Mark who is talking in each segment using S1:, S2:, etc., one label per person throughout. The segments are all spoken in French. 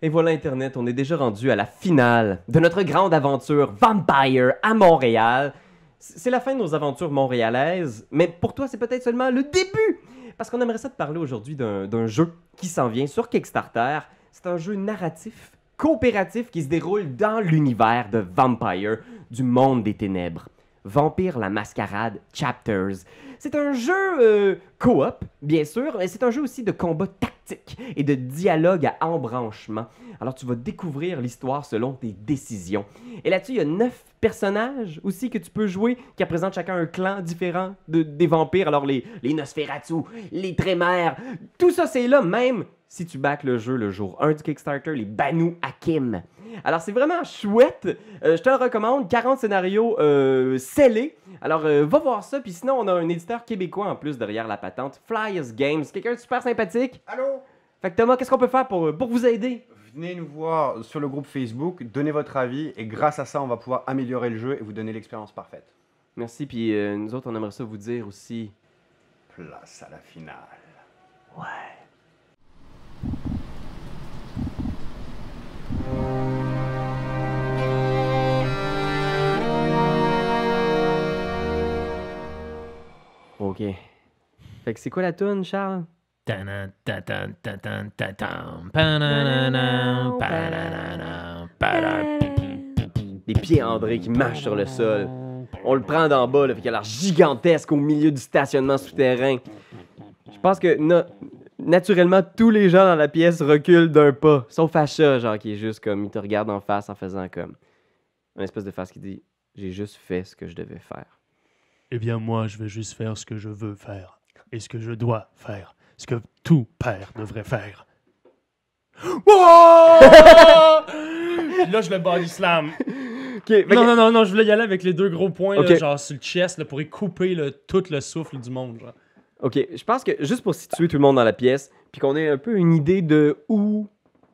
S1: Et voilà Internet, on est déjà rendu à la finale de notre grande aventure Vampire à Montréal. C'est la fin de nos aventures montréalaises, mais pour toi c'est peut-être seulement le début, parce qu'on aimerait ça te parler aujourd'hui d'un jeu qui s'en vient sur Kickstarter. C'est un jeu narratif, coopératif qui se déroule dans l'univers de Vampire, du monde des ténèbres. Vampire la Mascarade Chapters. C'est un jeu euh, coop, bien sûr, mais c'est un jeu aussi de combat tactique et de dialogue à embranchement. Alors tu vas découvrir l'histoire selon tes décisions. Et là-dessus, il y a neuf personnages aussi que tu peux jouer qui représentent chacun un clan différent de, des vampires. Alors les, les Nosferatu, les Trémères, tout ça c'est là même si tu back le jeu le jour 1 du Kickstarter, les Banu Hakim. Alors c'est vraiment chouette. Euh, je te le recommande. 40 scénarios euh, scellés. Alors euh, va voir ça. Puis sinon, on a un éditeur québécois en plus derrière la patente. Flyers Games. Quelqu'un de super sympathique?
S2: Allô?
S1: Fait que Thomas, qu'est-ce qu'on peut faire pour, pour vous aider?
S2: Venez nous voir sur le groupe Facebook, donnez votre avis et grâce à ça, on va pouvoir améliorer le jeu et vous donner l'expérience parfaite.
S1: Merci. Puis nous autres, on aimerait ça vous dire aussi.
S2: Place à la finale.
S1: Ouais. Ok. Fait que c'est quoi la tune, Charles? Des pieds André qui marchent sur le sol. On le prend d'en bas, là, fait qu'il a l'air gigantesque au milieu du stationnement souterrain. Je pense que na- naturellement, tous les gens dans la pièce reculent d'un pas, sauf Acha, genre, qui est juste comme, il te regarde en face en faisant comme. Une espèce de face qui dit J'ai juste fait ce que je devais faire.
S3: Eh bien, moi, je vais juste faire ce que je veux faire. Et ce que je dois faire. Ce que tout père devrait faire. Puis là, je le body slam.
S1: Ok, fait que-
S3: Non, non, non, non, je voulais y aller avec les deux gros points, là,
S1: Ok.
S3: genre sur le chest, là, pour y couper le- tout le souffle du monde. Genre.
S1: Ok, je pense que juste pour situer tout le monde dans la pièce, puis qu'on ait un peu une idée de où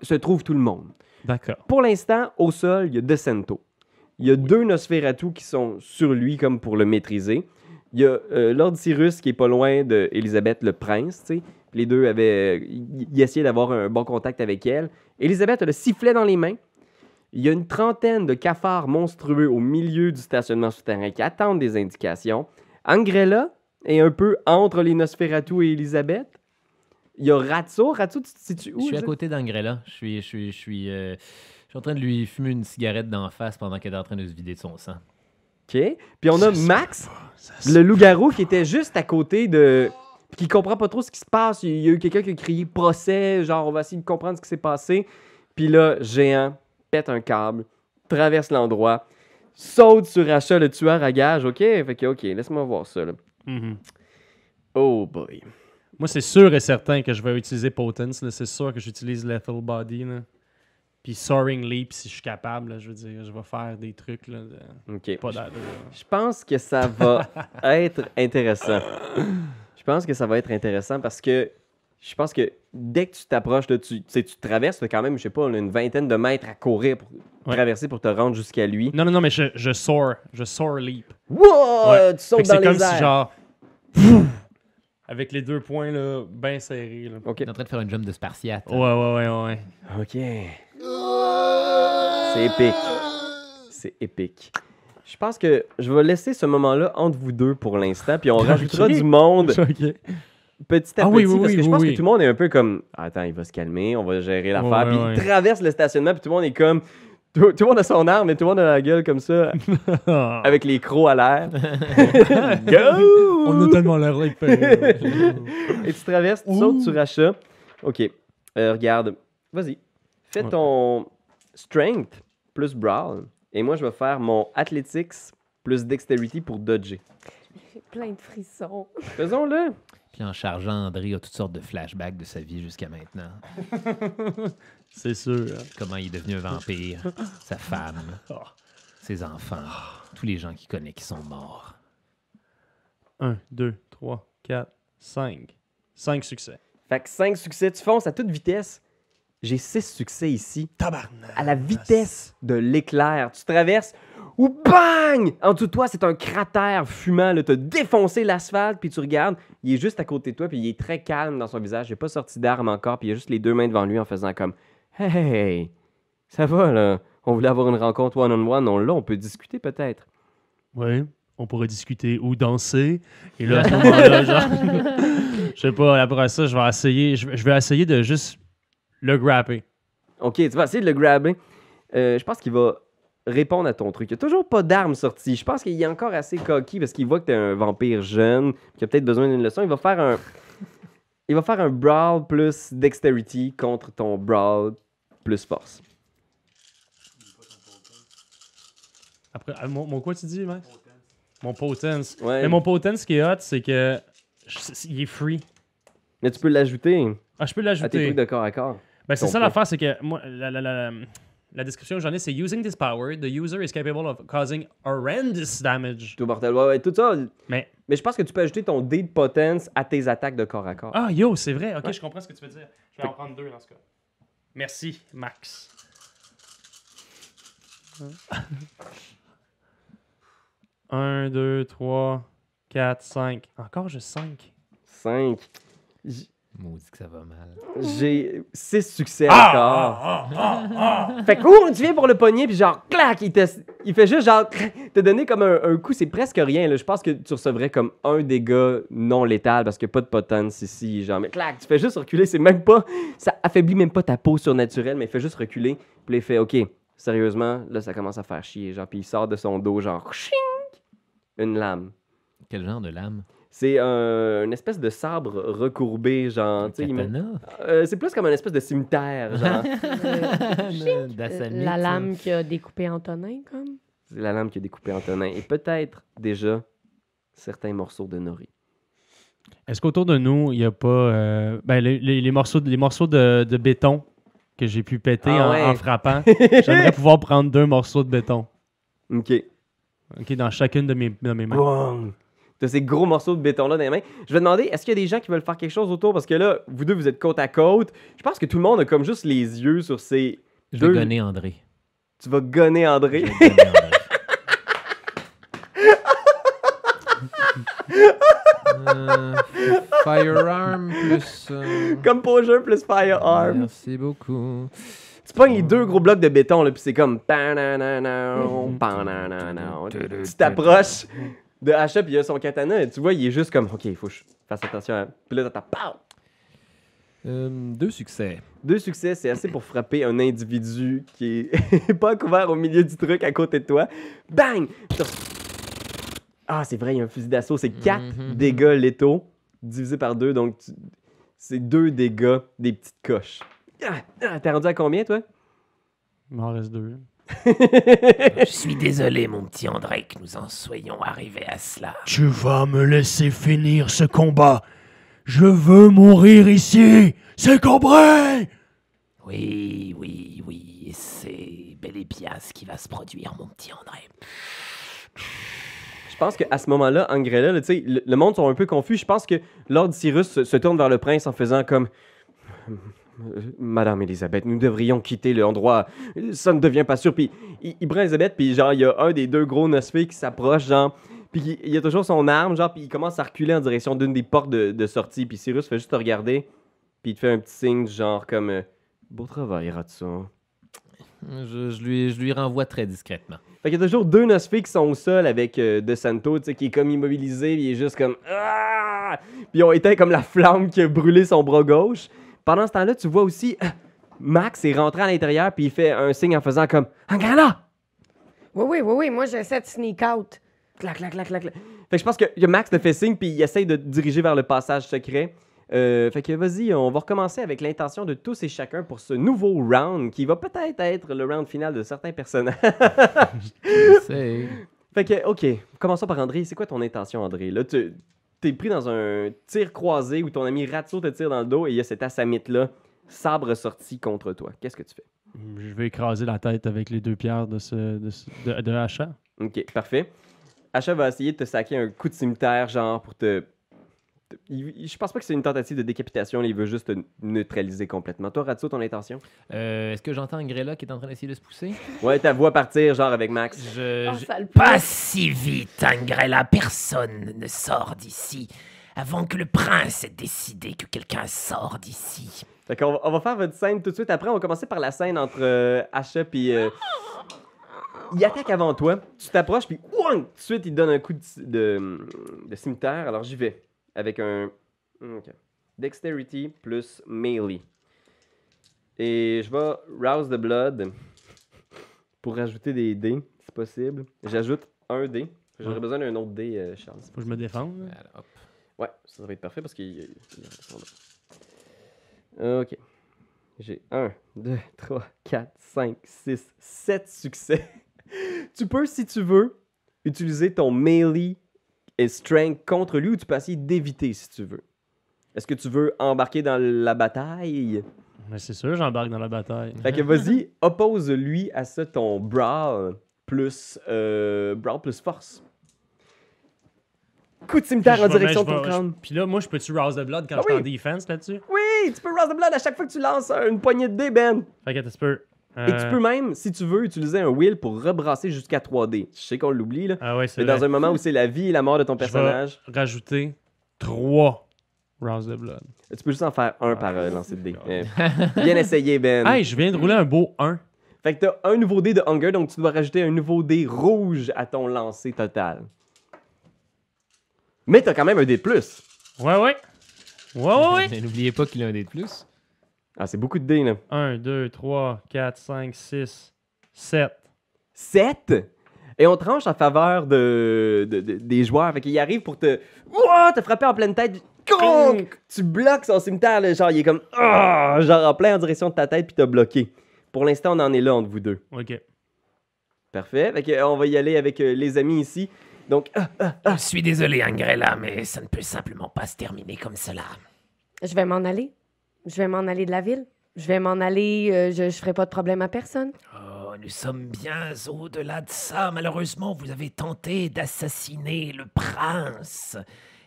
S1: se trouve tout le monde.
S3: D'accord.
S1: Pour l'instant, au sol, il y a Decento. Il y a deux Nosferatu qui sont sur lui comme pour le maîtriser. Il y a euh, Lord Cyrus qui est pas loin d'Elisabeth le prince, tu sais. Les deux avaient... euh, Ils essayaient d'avoir un bon contact avec elle. Elisabeth a le sifflet dans les mains. Il y a une trentaine de cafards monstrueux au milieu du stationnement souterrain qui attendent des indications. Angrella est un peu entre les Nosferatu et Elisabeth. Il y a Ratso. Ratso, tu te situes où?
S4: Je suis à côté d'Angrella. Je suis, je suis, je suis, euh, suis en train de lui fumer une cigarette d'en face pendant qu'elle est en train de se vider de son sang.
S1: OK. Puis on a Max, le loup-garou, qui était juste à côté de. puis qui comprend pas trop ce qui se passe. Il y a eu quelqu'un qui a crié procès, genre on va essayer de comprendre ce qui s'est passé. Puis là, géant, pète un câble, traverse l'endroit, saute sur Achat, le tueur à gage. OK? Fait que, OK, laisse-moi voir ça, là.
S3: Mhm.
S1: Oh boy.
S3: Moi, c'est sûr et certain que je vais utiliser Potence. là. C'est sûr que j'utilise Lethal Body. Là. Puis Soaring Leap, si je suis capable. là, je veux dire, je vais faire des trucs. Là, de-. Pas d'allure.
S1: Je pense que ça va être intéressant. Je pense que ça va être intéressant parce que je pense que dès que tu t'approches, là, tu, tu sais, tu traverses quand même, je sais pas, une vingtaine de mètres à courir pour
S3: Ouais.
S1: traverser pour te rendre jusqu'à lui.
S3: Non, non, non, mais je, je soar. Je soar leap.
S1: Wow!
S3: Ouais.
S1: Tu sautes dans
S3: c'est
S1: les
S3: comme
S1: airs.
S3: si genre. Avec les deux points là, bien serrés. Là.
S1: OK.
S4: Il est en train de faire une jump de spartiate.
S3: Ouais, ouais, ouais, ouais.
S1: OK. C'est épique. C'est épique. Je pense que je vais laisser ce moment-là entre vous deux pour l'instant, puis on rajoutera du monde petit à
S3: Ah
S1: petit.
S3: oui, oui,
S1: parce
S3: oui,
S1: que je pense que tout le monde est un peu comme Attends, il va se calmer, on va gérer l'affaire. Puis il traverse le stationnement, puis tout le monde est comme. Tout, tout le monde a son arme, mais tout le monde a la gueule comme ça, avec les crocs à l'air. Go!
S3: On a tellement l'air.
S1: Et tu traverses, tu sautes sur achat. OK. Euh, regarde. Vas-y. Fais ton strength plus brawl. Et moi, je vais faire mon athletics plus dexterity pour dodger.
S5: J'ai plein de frissons.
S1: Faisons-le.
S4: Puis en chargeant, André a toutes sortes de flashbacks de sa vie jusqu'à maintenant.
S3: c'est sûr. hein.
S4: Comment il est devenu un vampire, sa femme,
S3: Oh.
S4: ses enfants, tous les gens qu'il connaît qui sont morts.
S3: 1, 2, 3, 4, 5. 5 succès.
S1: Fait que 5 succès. Tu fonces à toute vitesse. J'ai 6 succès ici.
S3: Tabarnak.
S1: À la vitesse de l'éclair. Tu traverses. Ou bang! En dessous de toi, c'est un cratère fumant. Tu as défoncé l'asphalte, puis tu regardes. Il est juste à côté de toi, puis il est très calme dans son visage. Il n'a pas sorti d'arme encore, puis il a juste les deux mains devant lui en faisant comme Hey, ça va là? On voulait avoir une rencontre one-on-one, on l'a, on peut discuter peut-être.
S3: Ouais, on pourrait discuter ou danser. Et là, à ce moment-là, genre, je sais pas, après ça, je vais essayer, je vais essayer de juste le grapper.
S1: Ok, tu vas essayer de le grabber. Euh, je pense qu'il va répondre à ton truc. Il n'y a toujours pas d'armes sorties. Je pense qu'il est encore assez coquille parce qu'il voit que tu es un vampire jeune, qui a peut-être besoin d'une leçon. Il va faire un. Il va faire un brawl plus dexterity contre ton brawl plus force.
S3: Après, ah, mon, mon quoi tu dis, Max? Mon potence.
S1: Ouais.
S3: Mais mon potence, ce qui est hot, c'est que je- il est free.
S1: Mais tu peux l'ajouter
S3: Ah, je peux
S1: à tes
S3: l'ajouter.
S1: trucs de corps à corps.
S3: Ben, c'est ça l'affaire, c'est que moi, la, la, la, la description que j'en ai, c'est Using this power, the user is capable of causing horrendous damage.
S1: Tout mortel. Ouais, ouais, tout ça.
S3: Mais,
S1: Mais je pense que tu peux ajouter ton dé de potence à tes attaques de corps à corps.
S3: ah, yo, c'est vrai. Ok,
S1: Ouais.
S3: je comprends ce que tu veux dire. Je vais en prendre deux dans ce cas. Merci, Max. 1, 2, 3, 4, 5. Encore juste 5.
S1: 5.
S4: Maudit que ça va mal.
S1: J'ai 6 succès
S3: Ah!
S1: encore. Fait que, ouh, tu viens pour le pogner, puis genre, clac, il, te, il fait juste genre, te donner comme un, un coup, c'est presque rien. Là. Je pense que tu recevrais comme un dégât non létal parce qu'il n'y a pas de potence ici. Genre, mais clac, tu fais juste reculer, c'est même pas, ça affaiblit même pas ta peau surnaturelle, mais il fait juste reculer. Puis là, il fait, ok, sérieusement, là, ça commence à faire chier. Genre, puis il sort de son dos, genre, ching, une lame.
S4: Quel genre de lame?
S1: C'est un, une espèce de sabre recourbé, genre, euh, c'est plus comme une espèce de cimetière, genre.
S5: Euh, La lame qui a découpé Antonin, comme?
S1: C'est la lame qui a découpé Antonin. Et peut-être déjà certains morceaux de Nori.
S3: Est-ce qu'autour de nous, il n'y a pas euh, ben, les, les- les morceaux, de, les morceaux de, de béton que j'ai pu péter
S1: Ah
S3: en,
S1: ouais.
S3: en frappant? J'aimerais pouvoir prendre deux morceaux de béton
S1: Ok.
S3: ok, dans chacune de mes, de mes mains.
S1: T'as ces gros morceaux de béton-là dans les mains. Je vais demander, est-ce qu'il y a des gens qui veulent faire quelque chose autour? Parce que là, vous deux, vous êtes côte à côte. Je pense que tout le monde a comme juste les yeux sur ces...
S4: Je
S1: Deux-
S4: vais gonner André.
S1: Tu vas gonner
S4: Je
S1: André.
S4: vais gonner André. Euh, firearm plus. euh,
S1: comme pour jeu plus firearm.
S4: Merci beaucoup.
S1: Tu pognes les deux gros blocs de béton, là, puis c'est comme... pananana. Tu t'approches de Hacha, puis il a son katana, et tu vois, il est juste comme... OK, il faut que je fasse attention à... Puis là, pow!
S4: Euh, deux succès.
S1: Deux succès, c'est assez pour frapper un individu qui est pas couvert au milieu du truc à côté de toi. Bang! Ah, c'est vrai, il y a un fusil d'assaut. C'est 4
S4: Mhm.
S1: dégâts létaux divisé par deux. Donc, tu- c'est deux dégâts des petites coches. Ah, ah, T'es rendu à combien, toi?
S3: Il m'en reste deux.
S6: Je suis désolé, mon petit André, que nous en soyons arrivés à cela.
S7: Tu vas me laisser finir ce combat. Je veux mourir ici. C'est compris?
S6: Oui, oui, oui, c'est bel et bien ce qui va se produire, mon petit André.
S1: Je pense qu'à ce moment-là, Angrella, là, tu sais, le, le monde sont un peu confus. Je pense que Lord Cyrus se, se tourne vers le prince en faisant comme Madame Elisabeth, nous devrions quitter l'endroit. Ça ne devient pas sûr. Puis il, il prend Elisabeth, puis genre, il y a un des deux gros Nosfées qui s'approche, genre. Puis il, il a toujours son arme, genre, puis il commence à reculer en direction d'une des portes de, de sortie. Puis Cyrus fait juste te regarder, puis il te fait un petit signe, genre, comme euh, Beau travail, Ratson.
S4: Je, je lui, je lui renvoie très discrètement.
S1: Fait qu'il y a toujours deux Nosfées qui sont au sol avec euh, De Santo, tu sais, qui est comme immobilisé, puis il est juste comme Ah! Puis ils ont éteint comme la flamme qui a brûlé son bras gauche. Pendant ce temps-là, tu vois aussi euh, Max est rentré à l'intérieur, puis il fait un signe en faisant comme Angala!
S5: Oui, oui, oui, oui. Moi, j'essaie de sneak out.
S1: Clac, clac, clac, clac, clac. Fait que je pense que Max te fait signe, puis il essaye de te diriger vers le passage secret. Euh, fait que vas-y, on va recommencer avec l'intention de tous et chacun pour ce nouveau round qui va peut-être être le round final de certains personnages. Fait que, ok, commençons par André. C'est quoi ton intention, André? Là, tu t'es pris dans un tir croisé où ton ami Ratso te tire dans le dos et il y a cet assamite-là, sabre sorti contre toi. Qu'est-ce que tu fais?
S3: Je vais écraser la tête avec les deux pierres de, ce, de, ce- de, de Hacha.
S1: Ok, parfait. Acha va essayer de te saquer un coup de cimetière, genre pour te. Il- je pense pas que c'est une tentative de décapitation, il veut juste te neutraliser complètement. Toi, Ratso, ton intention?
S4: Euh, Est-ce que j'entends Grella qui est en train d'essayer de se pousser?
S1: Ouais, ta voix partir, genre avec Max.
S4: Je,
S5: Oh,
S4: je-
S6: Pas si vite, Angrella. Personne ne sort d'ici avant que le prince ait décidé que quelqu'un sort d'ici.
S1: Fait qu'on va- on va faire votre scène tout de suite. Après, on va commencer par la scène entre euh, Asha puis. euh, il attaque avant toi. Tu t'approches, puis ouang, tout de suite, il te donne un coup de, de, de cimetière. Alors j'y vais. Avec un. ok. Dexterity plus melee. Et je vais rouse the blood pour rajouter des dés, si possible. J'ajoute un dé. J'aurais
S3: Ouais.
S1: besoin d'un autre dé, euh, Charles.
S3: Faut que je me défende. là.
S4: Voilà, hop.
S1: Ouais, ça, ça va être parfait parce qu'il il- il reste là. Ok. J'ai 1, 2, 3, 4, 5, 6, 7 succès. tu peux, si tu veux, utiliser ton melee et strength contre lui ou tu peux essayer d'éviter si tu veux? Est-ce que tu veux embarquer dans la bataille?
S3: Mais c'est sûr, j'embarque dans la bataille.
S1: Fait que vas-y, oppose lui à ça ton brawl plus, euh, brawl plus force. Coup de cimetière en direction de
S3: ben,
S1: ton crâne.
S3: Puis là, moi, je peux-tu rouse the blood quand
S1: Ah
S3: je suis
S1: oui.
S3: en defense là-dessus?
S1: Oui, tu peux rouse the blood à chaque fois que tu lances une poignée de dés, Ben.
S3: Fait que, tu peux.
S1: Et tu peux même, si tu veux, utiliser un wheel pour rebrasser jusqu'à 3D. Je sais qu'on l'oublie, là.
S3: Ah ouais, c'est
S1: Mais
S3: vrai.
S1: dans un moment où c'est la vie et la mort de ton
S3: Je vais
S1: personnage,
S3: rajouter 3 rouse the blood.
S1: tu peux juste en faire un par euh, lancer de dés. Euh, bien essayé, Ben.
S3: Hey, je viens de rouler un beau 1.
S1: Fait que t'as un nouveau dé de Hunger, donc tu dois rajouter un nouveau dé rouge à ton lancer total. Mais t'as quand même un dé de plus.
S3: Ouais, ouais. Ouais, ouais, ouais.
S4: Mais N'oubliez pas qu'il a un dé de plus.
S1: Ah, c'est beaucoup de dés, là.
S3: 1, 2, 3, 4, 5, 6, 7.
S1: 7. Et on tranche en faveur de, de- de- des joueurs. Fait qu'il arrive pour te. Ouah, te frapper en pleine tête. Conk! Tu bloques son cimetière, là, genre il est comme. Ah! genre en plein en direction de ta tête, puis t'as bloqué. Pour l'instant, on en est là entre vous deux.
S3: Ok.
S1: Parfait. Fait que, euh, on va y aller avec euh, les amis ici. Donc, ah,
S6: Je suis désolé, Angrella, mais ça ne peut simplement pas se terminer comme cela.
S5: Je vais m'en aller. Je vais m'en aller de la ville. Je vais m'en aller. euh, je, je ferai pas de problème à personne.
S6: Oh, nous sommes bien au-delà de ça. Malheureusement, vous avez tenté d'assassiner le prince.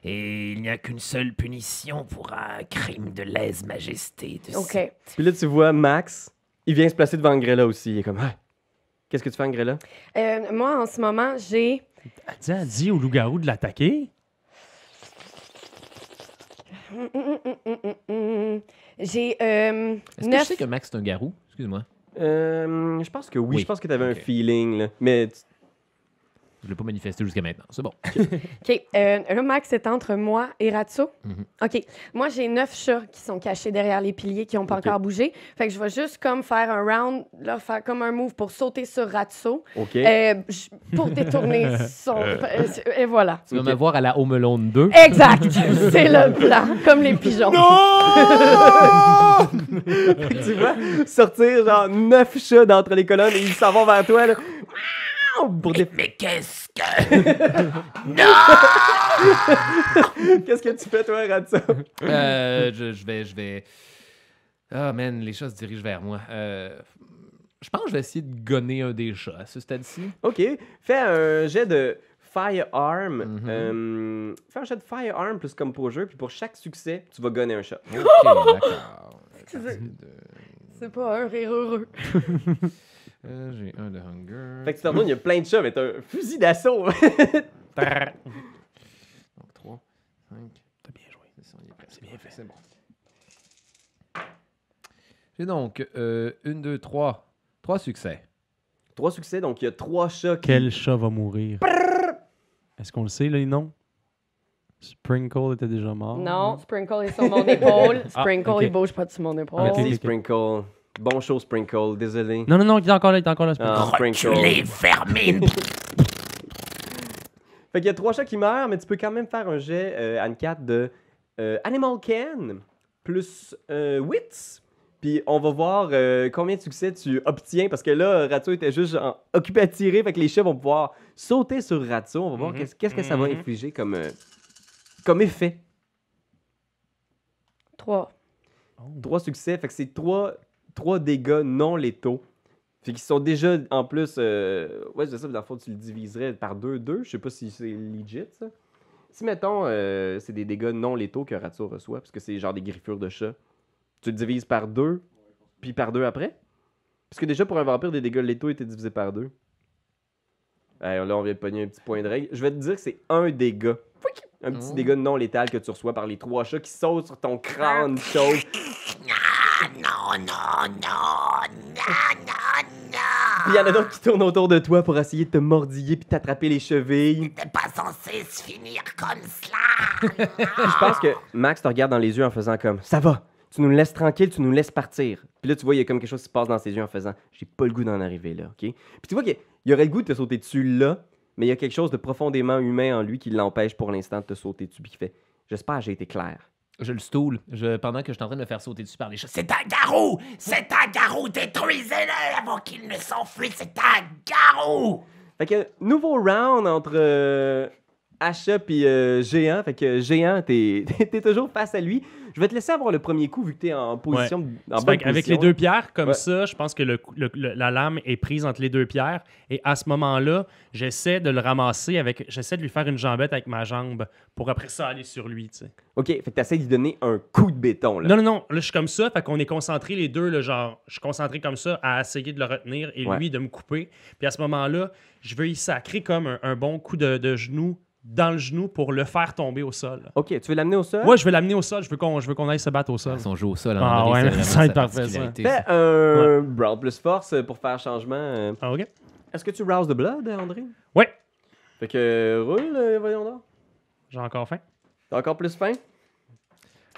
S6: Et il n'y a qu'une seule punition pour un crime de lèse-majesté.
S5: OK.
S1: puis là, tu vois Max. Il vient se placer devant Angrella aussi. Il est comme. Ah, Qu'est-ce que tu fais, Angrella?
S5: Euh, moi, en ce moment, j'ai.
S3: Dit, elle dit au loup-garou de l'attaquer?
S5: Hum, hum, hum, hum, hum, hum. J'ai euh,
S4: Est-ce que je
S5: neuf.
S4: sais que Max est un garou? Excuse-moi.
S1: Euh, je pense que oui.
S4: Oui.
S1: Je pense que t'avais un
S4: Ok.
S1: feeling, là. Mais. tu-
S4: Je l'ai pas manifesté jusqu'à maintenant. C'est bon.
S5: OK. Euh, là, Max est entre moi et Ratso.
S4: Mhm.
S5: OK. Moi, j'ai neuf chats qui sont cachés derrière les piliers qui n'ont pas encore bougé. Fait que je vais juste comme faire un round, leur faire comme un move pour sauter sur Ratso
S1: OK.
S5: euh, pour détourner son. euh, et voilà.
S4: Tu vas
S1: Ok.
S4: me voir à la Home Alone 2.
S5: Exact. C'est le plan. Comme les pigeons.
S1: tu vois sortir genre neuf chats d'entre les colonnes et ils s'en vont vers toi là. Pour
S6: Mais, qu'est-ce que...
S1: Qu'est-ce que tu fais toi, Ratso?
S4: Euh, je, je vais, je vais. Ah, man, les chats se dirigent vers moi. Euh, je pense que je vais essayer de gonner un des chats à ce stade-ci.
S1: OK. Fais un jet de firearm.
S4: Mhm.
S1: Euh, fais un jet de firearm plus comme pour jeu, puis pour chaque succès, tu vas gonner un chat.
S4: Ok, d'accord.
S5: Excusez. C'est pas un rire heureux.
S4: Euh, J'ai un de hunger.
S1: Fait que tu te retournes, il y a plein de chats, mais t'as un fusil d'assaut.
S4: Donc 3, 5. T'as bien joué. C'est bien fait. C'est bon. J'ai donc euh, une, deux, trois. Trois succès.
S1: trois succès, donc il y a trois chats qui...
S3: Quel chat va mourir? Est-ce qu'on le sait, là, les noms? Sprinkle était déjà mort.
S5: Non, Sprinkle est sur mon épaule.
S3: Ah,
S5: Sprinkle, il bouge pas sur mon épaule.
S1: Sprinkle. Bon show, Sprinkle. Désolé.
S3: Non, non, non, il est encore là, il est encore là. Sprinkle.
S1: Ah, Sprinkle.
S6: Reculez, vermine
S1: Fait qu'il y a trois chats qui meurent, mais tu peux quand même faire un jet, euh, Anne-Cat, de euh, Animal Can plus euh, Wits. Puis on va voir euh, combien de succès tu obtiens, parce que là, Ratso était juste genre, occupé à tirer, fait que les chats vont pouvoir sauter sur Ratso. On va voir
S3: Mhm.
S1: qu'est-ce qu'est-ce que ça va
S3: Mhm.
S1: infliger comme, euh, comme effet.
S5: Trois.
S1: Trois succès, fait que c'est trois, trois dégâts non létaux. Fait qu'ils sont déjà, en plus, euh, ouais, c'est ça, dans le fond, tu le diviserais par deux, deux. Je sais pas si c'est legit, ça. Si, mettons, euh, c'est des dégâts non létaux que Ratso reçoit, parce que c'est genre des griffures de chat, tu le divises par deux, puis par deux après? Parce que déjà, pour un vampire, des dégâts létaux étaient divisés par deux. Alors là, on vient de pogner un petit point de règle. Je vais te dire que c'est un dégât. Un petit
S4: Oh.
S1: dégât non létal que tu reçois par les trois chats qui sautent sur ton crâne chauve.
S6: Ah non, non, non, non, non, non.
S1: Puis il y en a d'autres qui tournent autour de toi pour essayer de te mordiller puis t'attraper les chevilles.
S6: T'es pas censé se finir comme cela.
S1: Je pense que Max te regarde dans les yeux en faisant comme Ça va, tu nous laisses tranquille, tu nous laisses partir. Puis là, tu vois, il y a comme quelque chose qui se passe dans ses yeux en faisant J'ai pas le goût d'en arriver là, ok? Puis tu vois qu'il y aurait le goût de te sauter dessus là, mais il y a quelque chose de profondément humain en lui qui l'empêche pour l'instant de te sauter dessus. Puis il fait J'espère que j'ai été clair.
S4: Je le stoule je, pendant que je suis en train de me faire sauter dessus par les chats.
S6: C'est un garou. C'est un garou. Détruisez-le avant qu'il ne s'enfuit. C'est un garou.
S1: Fait que nouveau round entre euh, Asha puis euh, Géant. Fait que Géant, t'es t'es toujours face à lui. Je vais te laisser avoir le premier coup vu que en position. En
S3: C'est
S1: bonne
S3: fait qu'avec
S1: position.
S3: les deux pierres, comme
S1: Ouais.
S3: ça, je pense que le cou- le- le- la lame est prise entre les deux pierres. Et à ce moment-là, j'essaie de le ramasser avec. J'essaie de lui faire une jambette avec ma jambe pour après ça aller sur lui, tu sais.
S1: Ok, fait que t'essaies de lui donner un coup de béton là.
S3: Non, non, non. Là, je suis comme ça. Fait qu'on est concentrés les deux, là, genre, je suis concentré comme ça à essayer de le retenir et
S1: Ouais.
S3: lui de me couper. Puis à ce moment-là, je veux y sacrer comme un, un bon coup de, de genou dans le genou pour le faire tomber au sol.
S1: Ok, tu veux l'amener au sol?
S3: Moi, je veux l'amener au sol. Je veux qu'on je veux qu'on aille se battre au sol.
S4: Son jeu au sol,
S3: Ah
S4: André,
S3: ouais, ça va être parfait, ça.
S4: particularité,
S1: Fais un Brawl plus force pour faire changement.
S3: Ah, OK?
S1: Est-ce que tu rouse the blood, André?
S3: Ouais.
S1: Fait que euh, roule, euh, voyons donc.
S3: J'ai encore faim.
S1: T'as encore plus faim?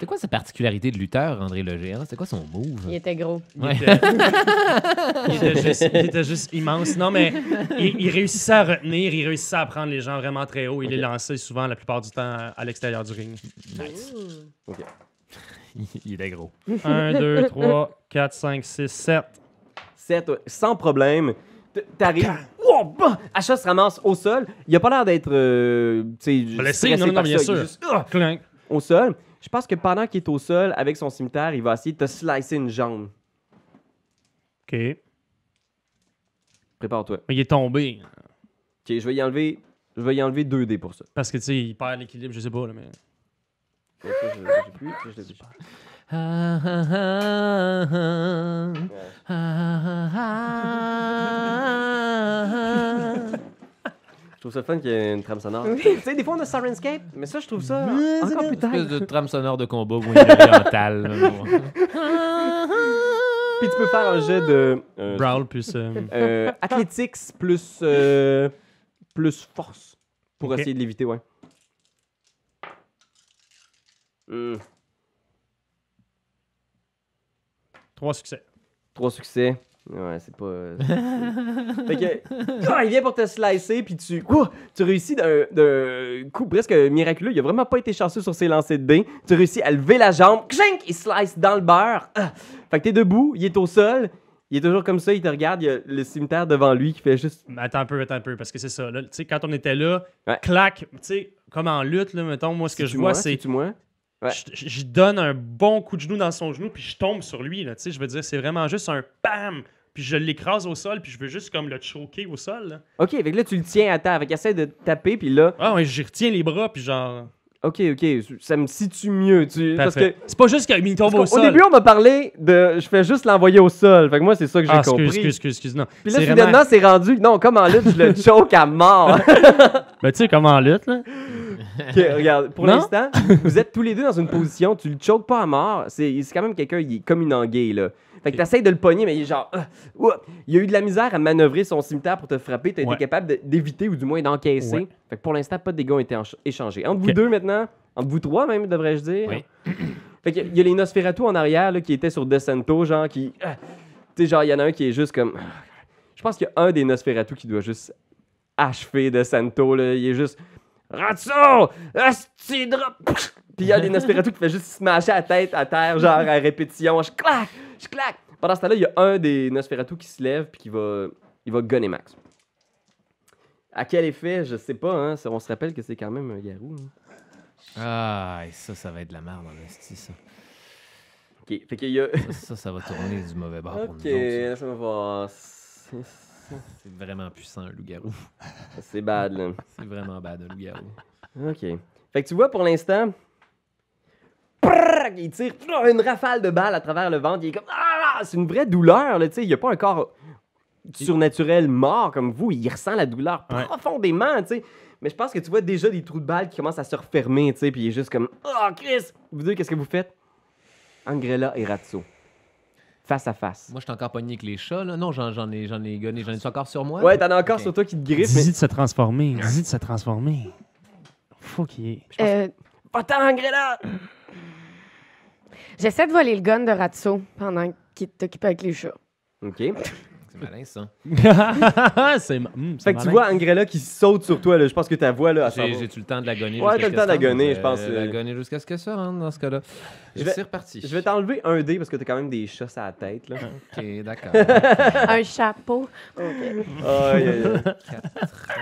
S4: C'est quoi sa particularité de lutteur, André le géant? C'est quoi son move?
S5: Il était gros.
S3: Il, était... il était juste, il était juste immense. Non, mais il, il réussissait à retenir, il réussissait à prendre les gens vraiment très haut. Il les lançait souvent la plupart du temps à, l'extérieur du ring.
S4: Nice.
S1: Ok.
S4: Il est gros.
S3: 1, 2, 3, 4, 5, 6, 7.
S1: 7, sans problème. T'arrives. Oh, bah! Achat se ramasse au sol. Il a pas l'air d'être. euh, tu sais,
S3: Blessé? Non, non, bien sûr.
S1: juste,
S3: Clank.
S1: au sol. Je pense que pendant qu'il est au sol, avec son cimetière, il va essayer de te slicer une jambe.
S3: OK. Mais
S1: Prépare-toi.
S3: il est tombé.
S1: Ok, je vais y enlever. Je vais y enlever 2 dés pour ça.
S3: Parce que, tu sais, il perd l'équilibre, je sais pas, là, mais...
S1: Ça, je- plus, ça, je l'ai Je trouve ça fun qu'il y ait une trame sonore. Tu sais, des fois on a Sirenscape, mais ça, je trouve ça encore plus tard.
S4: Espèce de trame sonore de combat oriental.
S1: Puis tu peux faire un jet de. euh,
S3: Brawl plus... euh,
S1: euh, athletics plus. euh, plus force. Pour essayer de l'éviter, ouais. Hmm,
S3: Trois succès.
S1: Trois succès. Ouais, c'est pas. euh, c'est- fait que. Ah, il vient pour te slicer, puis tu. Ouh, tu réussis d'un coup presque miraculeux. Il a vraiment pas été chanceux sur ses lancers de dés. Tu réussis à lever la jambe. Kshink! Il slice dans le beurre. Ah! Fait que t'es debout, il est au sol. Il est toujours comme ça, il te regarde, il y a le cimetière devant lui qui fait juste.
S3: Attends un peu, attends un peu, parce que c'est ça. Tu sais, quand on était là,
S1: Ouais.
S3: clac, tu sais, comme en lutte, là, mettons, moi, ce que je vois, c'est...
S1: tu moi? Ouais.
S3: Je, je donne un bon coup de genou dans son genou, puis je tombe sur lui. Là, tu sais, je veux dire, c'est vraiment juste un bam, puis je l'écrase au sol, puis je veux juste comme le choquer au sol. Là.
S1: Ok, que là tu le tiens à terre, fait qu'il essaie de taper, puis là.
S3: Ah ouais, j'y retiens les bras, puis genre.
S1: Ok, ok, ça me situe mieux. Tu... Parce que.
S3: Parfait. C'est pas juste qu'il tombe
S1: parce
S3: au
S1: qu'au
S3: sol.
S1: début, on m'a parlé de. Je fais juste l'envoyer au sol. Fait que moi, c'est ça que j'ai
S3: ah,
S1: compris.
S3: excuse, excuse, excuse, excuse, non.
S1: Puis là,
S3: C'est vraiment-
S1: c'est rendu. Non, comme en lutte, je le choke à mort.
S3: Ben, tu sais, comme en lutte, là.
S1: Ok, regarde, pour
S3: Non?
S1: l'instant, vous êtes tous les deux dans une position, tu le chokes pas à mort. C'est c'est quand même quelqu'un, il est comme une anguille, là. Fait que t'essayes de le pogner, mais il est genre. ouah. il a eu de la misère à manœuvrer son cimetière pour te frapper. T'as
S3: Ouais.
S1: été capable de- d'éviter ou du moins d'encaisser.
S3: Ouais.
S1: Fait que pour l'instant, pas de dégâts ont été échangés. Entre vous deux maintenant, entre vous trois même, devrais-je dire.
S4: Oui.
S1: Fait que il y a les Nosferatu en arrière là, qui étaient sur Descento, genre qui. ah, tu sais, genre, il y en a un qui est juste comme. Je pense qu'il y a un des Nosferatu qui doit juste achever Descento, là. Il est juste. Ratso! Asti drop! Puis il y a des Nosferatu qui fait juste smasher la tête à terre, genre à répétition. Je claque! Je claque! Pendant ce temps-là, il y a un des Nosferatu qui se lève puis qui va. Il va gunner Max. À quel effet, je sais pas, hein. On se rappelle que c'est quand même un garou. hein.
S4: Ah, et ça, ça va être de la merde dans l'insti, ça.
S1: Ok, fait qu'il y a.
S4: Ça, ça, ça va tourner du mauvais bord pour
S1: Ok,
S4: nous autres.
S1: laisse-moi voir. C'est
S4: vraiment puissant, un loup-garou.
S1: C'est bad, là.
S4: C'est vraiment bad, un loup-garou.
S1: Ok. Fait que tu vois, pour l'instant, il tire prrr, une rafale de balles à travers le ventre. Il est comme. Ah! C'est une vraie douleur, là. Tu sais, il n'y a pas un corps surnaturel mort comme vous. Il ressent la douleur
S3: Ouais.
S1: profondément, tu sais. Mais je pense que tu vois déjà des trous de balles qui commencent à se refermer, tu sais. Puis il est juste comme. Oh, Chris! Vous deux, qu'est-ce que vous faites? Angrella et Ratso. face à face.
S4: Moi, je suis encore pogné avec les chats, là. Non, j'en j'en ai, j'en ai gonné. J'en ai encore sur moi?
S1: Ouais, t'en as encore sur toi qui te griffe, mais
S3: Dis-y de se transformer. Dis-y de se transformer. Faut qu'il y ait.
S5: Euh,
S1: pas-t'en, Angrella!
S5: J'essaie de voler le gun de Ratso pendant qu'il t'occupe avec les chats.
S1: OK.
S4: C'est malin, ça.
S3: c'est ma- hum, c'est
S1: Fait que tu
S3: malin.
S1: vois Angrella qui saute sur toi, là. Je pense que ta voix, là, elle s'en
S4: J'ai-
S1: va.
S4: J'ai-tu le temps de la gonner?
S1: Ouais, t'as le temps de la gonner, je pense,
S4: Euh, La gonner jusqu'à ce que ça rentre dans ce cas-là.
S1: Je vais-
S4: C'est reparti.
S1: Je vais t'enlever un dé parce que t'as quand même des chats à la tête, là.
S4: Ok, d'accord.
S5: Un chapeau. OK.
S1: Aïe, aïe,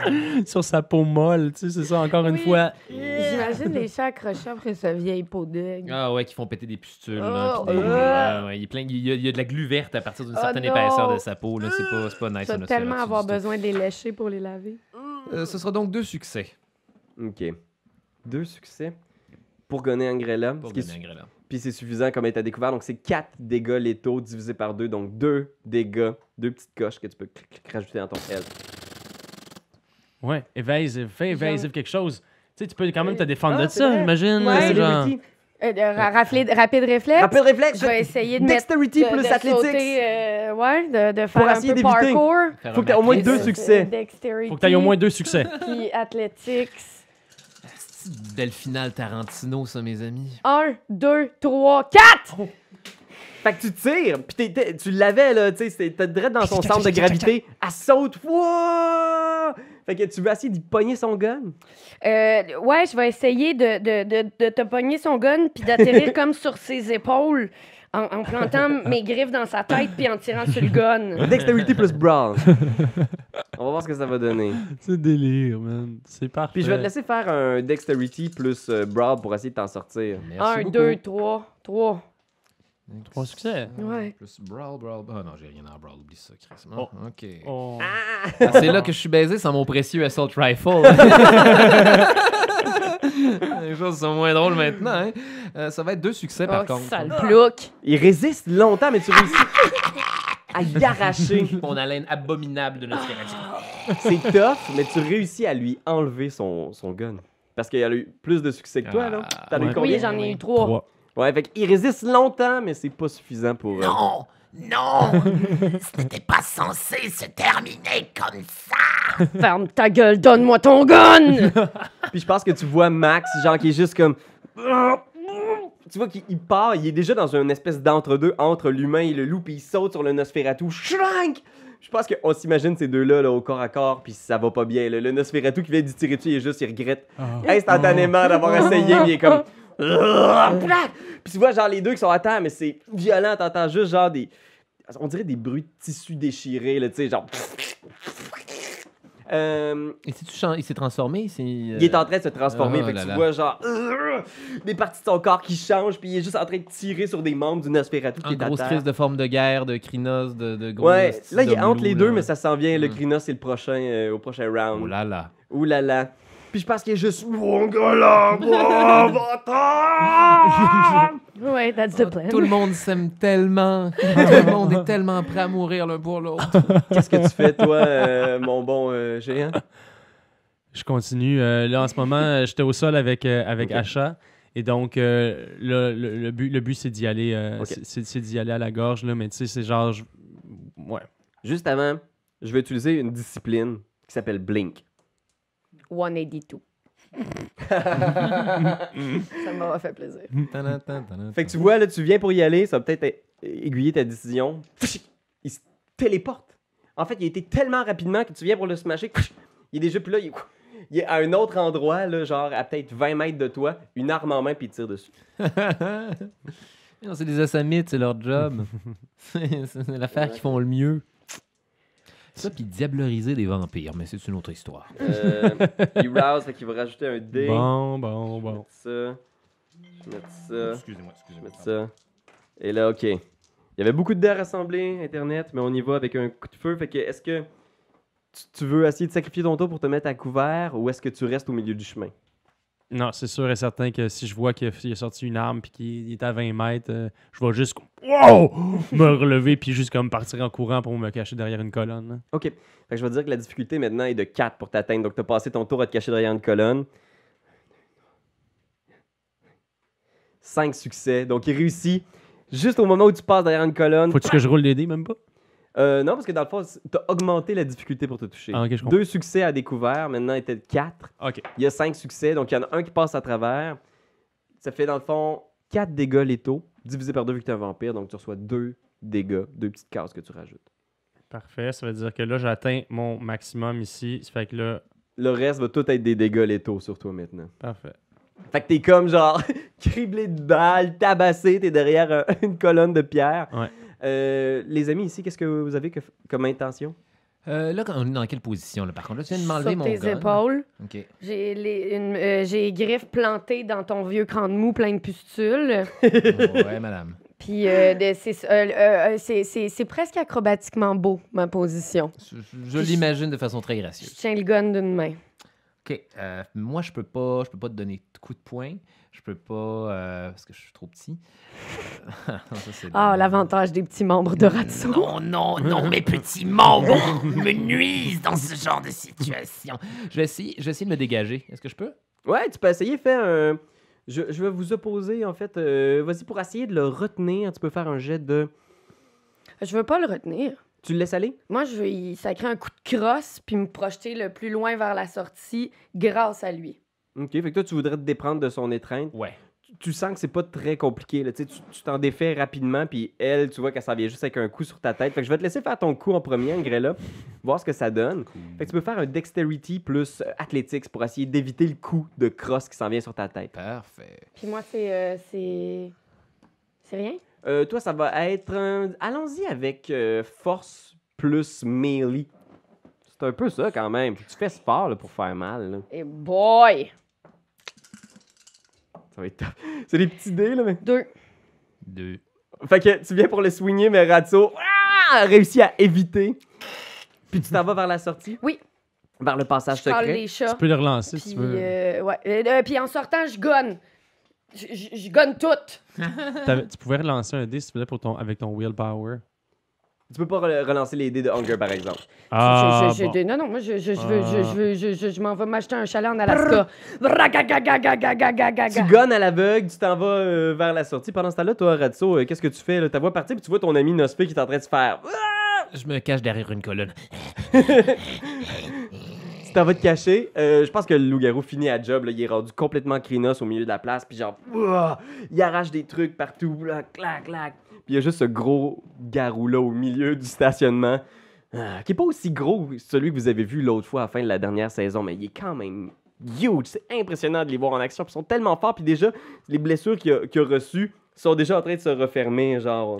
S1: aïe.
S3: Sur sa peau molle, tu sais, c'est ça, encore une fois.
S5: J'imagine les chats accrochés après sa vieille peau d'aigle.
S4: Ah ouais, qui font péter des pustules.
S5: Oh,
S4: des-
S5: oh.
S4: Ah ouais, il, est plein, il, y a, il y a de la glu verte à partir d'une
S5: Oh
S4: certaine
S5: non.
S4: épaisseur de sa peau. là. C'est pas, c'est pas nice.
S5: Tu vas tellement avoir besoin de les lécher pour les laver.
S4: Euh, ce sera donc deux succès
S1: OK. Deux succès pour gonner Angrella.
S4: pour
S1: ce qui est
S4: gonner
S1: su-
S4: Angrella.
S1: Puis c'est suffisant comme état découvert. Donc c'est 4 dégâts létaux divisés par 2. Donc 2 dégâts, deux petites coches que tu peux clic, clic, rajouter dans ton health.
S3: Ouais, evasive, fais evasive quelque chose. Tu sais, tu peux quand même te défendre
S1: ah,
S3: de ça,
S1: vrai.
S3: imagine.
S5: Ouais.
S3: genre.
S1: Dexterity.
S5: Euh, de ra- rafler- rapide réflexe.
S1: Rapide réflexe.
S5: Je vais essayer de mettre.
S1: Dexterity
S5: de-
S1: plus
S5: de
S1: athletics.
S5: sauter, euh, ouais, de, de faire un
S1: essayer
S5: peu parkour.
S4: Faire
S1: Faut
S4: un
S1: que t'aies au moins deux
S5: Euh,
S1: succès.
S5: Dexterity.
S3: Faut que tu aies au moins deux succès.
S5: Puis athletics.
S4: Belle finale Tarantino, ça, mes amis.
S5: 1, 2, 3, 4!
S1: Fait que tu tires, puis tu l'avais, là, tu sais, t'es direct dans son centre de gravité. Elle saute. Wouah! Fait que tu veux essayer d'y pogner son gun?
S5: Euh, ouais, je vais essayer de, de, de, de te pogner son gun puis d'atterrir comme sur ses épaules en, en plantant mes griffes dans sa tête puis en tirant sur le gun.
S1: Dexterity plus brawl. On va voir ce que ça va donner.
S3: C'est délire, man. C'est parfait.
S1: Puis je vais te laisser faire un Dexterity plus euh, brawl pour essayer de t'en sortir.
S4: Merci
S5: 1,
S4: beaucoup.
S5: 2, 3, 3.
S3: Trois succès.
S5: Ouais.
S4: Plus Brawl, Brawl. Ah non, j'ai rien à Brawl, oublie ça, Chris.
S3: Oh.
S4: Ok.
S3: Oh.
S4: Ah, c'est là que je suis baisé sans mon précieux Assault Rifle. Les choses sont moins drôles maintenant. Hein? Euh, ça va être deux succès par
S5: Oh,
S4: contre.
S5: sale plouc.
S1: Il résiste longtemps, mais tu réussis à y arracher.
S4: Mon haleine abominable de Nosferatu.
S1: C'est tough, mais tu réussis à lui enlever son, son gun. Parce qu'il a eu plus de succès que toi,
S4: Ah,
S1: là. T'en as eu
S3: ouais.
S1: combien?
S5: Oui, j'en ai eu 3.
S3: Trois.
S1: Ouais, fait qu'il résiste longtemps, mais c'est pas suffisant pour... euh,
S6: Non, non, ce n'était pas censé se terminer comme ça.
S5: Ferme ta gueule, donne-moi ton gun!
S1: Puis je pense que tu vois Max, genre, qui est juste comme. Tu vois qu'il il part, il est déjà dans une espèce d'entre-deux entre l'humain et le loup, puis il saute sur le Nosferatu. Shrank! Je pense qu'on s'imagine ces deux-là là, au corps à corps, puis ça va pas bien. là. Le Nosferatu qui vient d'y tirer dessus, il est juste, il regrette
S3: Ah.
S1: instantanément d'avoir essayé, mais il est comme. Puis tu vois, genre, les deux qui sont à terre, mais c'est violent, t'entends juste, genre, des. On dirait des bruits de tissu déchirés, là, tu sais, genre. Euh,
S4: Et si tu changes, il s'est transformé, il s'est,
S1: il est en train de se transformer.
S4: oh
S1: fait que
S4: là
S1: tu
S4: là.
S1: vois, genre, euh, des parties de son corps qui changent, puis il est juste en train de tirer sur des membres du Nosferatu qui
S4: en
S1: est à
S4: grosse
S1: terre.
S4: crise de forme de guerre, de crinos, de, de gros.
S1: Ouais, là, il est entre les deux, mais ça s'en vient. Le
S4: Mm.
S1: Crinos, c'est le prochain, euh, au prochain round.
S4: Oh là là.
S1: Ouh là là. Puis je pense qu'il est juste. Mon gars là, moi, va-t'en!
S5: Ouais, that's the plan.
S4: Tout le monde s'aime tellement. Tout le monde est tellement prêt à mourir l'un pour l'autre.
S1: Qu'est-ce que tu fais, toi, euh, mon bon euh, géant?
S3: Je continue. Euh, là, en ce moment, j'étais au sol avec, euh, avec. Asha. Et donc, euh, là, le, le but, le but c'est d'y aller, euh, c'est d'y aller à la gorge, là, mais tu sais, c'est genre. je- Ouais.
S1: Juste avant, je vais utiliser une discipline qui s'appelle Blink.
S5: 182. Ça m'aura fait plaisir.
S1: Fait que tu vois, là, tu viens pour y aller, ça va peut-être aiguiller ta décision. Il se téléporte. En fait, il a été tellement rapidement que tu viens pour le smasher. Il est déjà plus là. Il est, il est à un autre endroit, là, genre à peut-être 20 mètres de toi, une arme en main, puis il tire dessus.
S4: Non, c'est des assamites, c'est leur job. c'est c'est l'affaire qu'ils font le mieux. Ça, puis diableriser des vampires, mais c'est une autre histoire.
S1: Euh, il rouse, fait qu'il va rajouter un dé.
S3: Bon, bon,
S1: Je vais
S3: bon.
S1: mettre ça. Je vais mettre ça.
S4: Excusez-moi,
S1: Je vais
S4: excusez-moi.
S1: mettre ça. Et là, OK. Il y avait beaucoup de dés à rassembler, Internet, mais on y va avec un coup de feu. Fait que, est-ce que tu, tu veux essayer de sacrifier ton tour pour te mettre à couvert ou est-ce que tu restes au milieu du chemin?
S3: Non, c'est sûr et certain que si je vois qu'il a, sorti une arme puis qu'il est à 20 mètres, euh, je vais juste wow! me relever puis juste comme partir en courant pour me cacher derrière une colonne. là.
S1: OK. Fait que je vais dire que la difficulté maintenant est de 4 pour t'atteindre. Donc, tu as passé ton tour à te cacher derrière une colonne. 5 succès. Donc, il réussit. Juste au moment où tu passes derrière une colonne.
S3: Faut-tu que je roule les dés, même pas?
S1: Euh, non, parce que dans le fond, t'as augmenté la difficulté pour te toucher.
S3: Ah, ok, je comprends.
S1: Deux succès à découvert, maintenant il était quatre.
S3: Ok.
S1: Il y a cinq succès, donc il y en a un qui passe à travers. Ça fait dans le fond 4 dégâts létaux, divisé par deux vu que t'es un vampire, donc tu reçois deux dégâts, deux petites cases que tu rajoutes.
S3: Parfait. Ça veut dire que là, j'atteins mon maximum ici. Ça fait que là.
S1: Le reste va tout être des dégâts létaux sur toi maintenant.
S3: Parfait.
S1: Fait que t'es comme genre criblé de balles, tabassé, t'es derrière une colonne de pierre.
S3: Ouais.
S1: Euh, les amis ici, qu'est-ce que vous avez que- comme intention?
S4: Euh, là, on est dans quelle position, là, par contre? Là, tu viens de m'enlever
S5: Sur
S4: mon
S5: tes
S4: gun.
S5: épaules.
S4: OK.
S5: J'ai les, une- euh, j'ai les griffes plantées dans ton vieux crâne mou plein de pustules.
S4: ouais, madame.
S5: Puis euh, de- c'est euh, euh, c'est- c'est- c'est presque acrobatiquement beau, ma position.
S4: Je, je- je l'imagine de façon très
S5: Je
S4: gracieuse.
S5: tiens le gun d'une main.
S4: OK. euh, moi, je peux pas je peux pas te donner de coup de poing. Je peux pas... euh, parce que je suis trop petit. C'est
S5: Ah, l'avantage des petits membres de Ratso.
S6: Non, non, non, mes petits membres me nuisent dans ce genre de situation.
S4: Je vais essayer, je vais essayer de me dégager. Est-ce que je peux?
S1: Ouais, tu peux essayer, fais un. Je, je vais vous opposer en fait. euh, Vas-y pour essayer de le retenir, tu peux faire un jet de.
S5: Je veux pas le retenir.
S1: Tu le laisses aller?
S5: Moi, je veux y sacrer un coup de crosse puis me projeter le plus loin vers la sortie grâce à lui.
S1: Ok, fait que toi tu voudrais te déprendre de son étreinte.
S4: Ouais.
S1: Tu, tu sens que c'est pas très compliqué, là. Tu t'en défais rapidement, puis elle, tu vois qu'elle s'en vient juste avec un coup sur ta tête. Fait que je vais te laisser faire ton coup en premier, Grella, voir ce que ça donne. Fait que tu peux faire un dexterity plus euh, athletics pour essayer d'éviter le coup de crosse qui s'en vient sur ta tête.
S4: Parfait.
S5: Puis moi, c'est. euh, c'est. C'est rien?
S1: Euh, toi, ça va être. un- Allons-y avec euh, force plus melee. C'est un peu ça quand même. Faut que Tu fais sport là, pour faire mal. là.
S5: Et boy!
S1: Ça va être top. C'est des petits dés, là, mais.
S5: Deux.
S4: Deux.
S1: Fait que tu viens pour le swinger, mais Ratso ah, a réussi à éviter. Puis tu t'en vas vers la sortie?
S5: Oui.
S1: Vers le passage
S5: Je parle
S1: secret.
S5: les chats.
S3: Tu peux le relancer
S5: Puis,
S3: si tu veux.
S5: euh, ouais. Euh, euh, puis en sortant, je gonne. Je- Je gonne tout.
S3: T'avais- Tu pouvais relancer un dé, s'il te plaît, pour ton, avec ton willpower?
S1: Tu peux pas re- relancer les dés de Hunger, par exemple.
S3: Ah,
S5: Je- je- je-
S3: bon.
S5: je- non, non, moi, je, je, je veux, je,
S3: Ah.
S5: je, veux, je, je, je m'en vais m'acheter un chalet en Alaska.
S1: Tu gonnes à l'aveugle, tu t'en vas euh, vers la sortie. Pendant ce temps-là, toi, Ratso, euh, qu'est-ce que tu fais? Là? Ta voix partir, puis tu vois ton ami Nospe qui est en train de se faire.
S4: Je me cache derrière une colonne.
S1: Tu t'en vas te cacher. Euh, je pense que le loup-garou finit à job. Là. Il est rendu complètement crinos au milieu de la place. Puis genre, il arrache des trucs partout. Là, clac, clac. Puis il y a juste ce gros garou-là au milieu du stationnement. Ah, qui est pas aussi gros que celui que vous avez vu l'autre fois à la fin de la dernière saison, mais il est quand même huge. C'est impressionnant de les voir en action. Puis ils sont tellement forts. Puis déjà, les blessures qu'il a, reçues sont déjà en train de se refermer. Genre.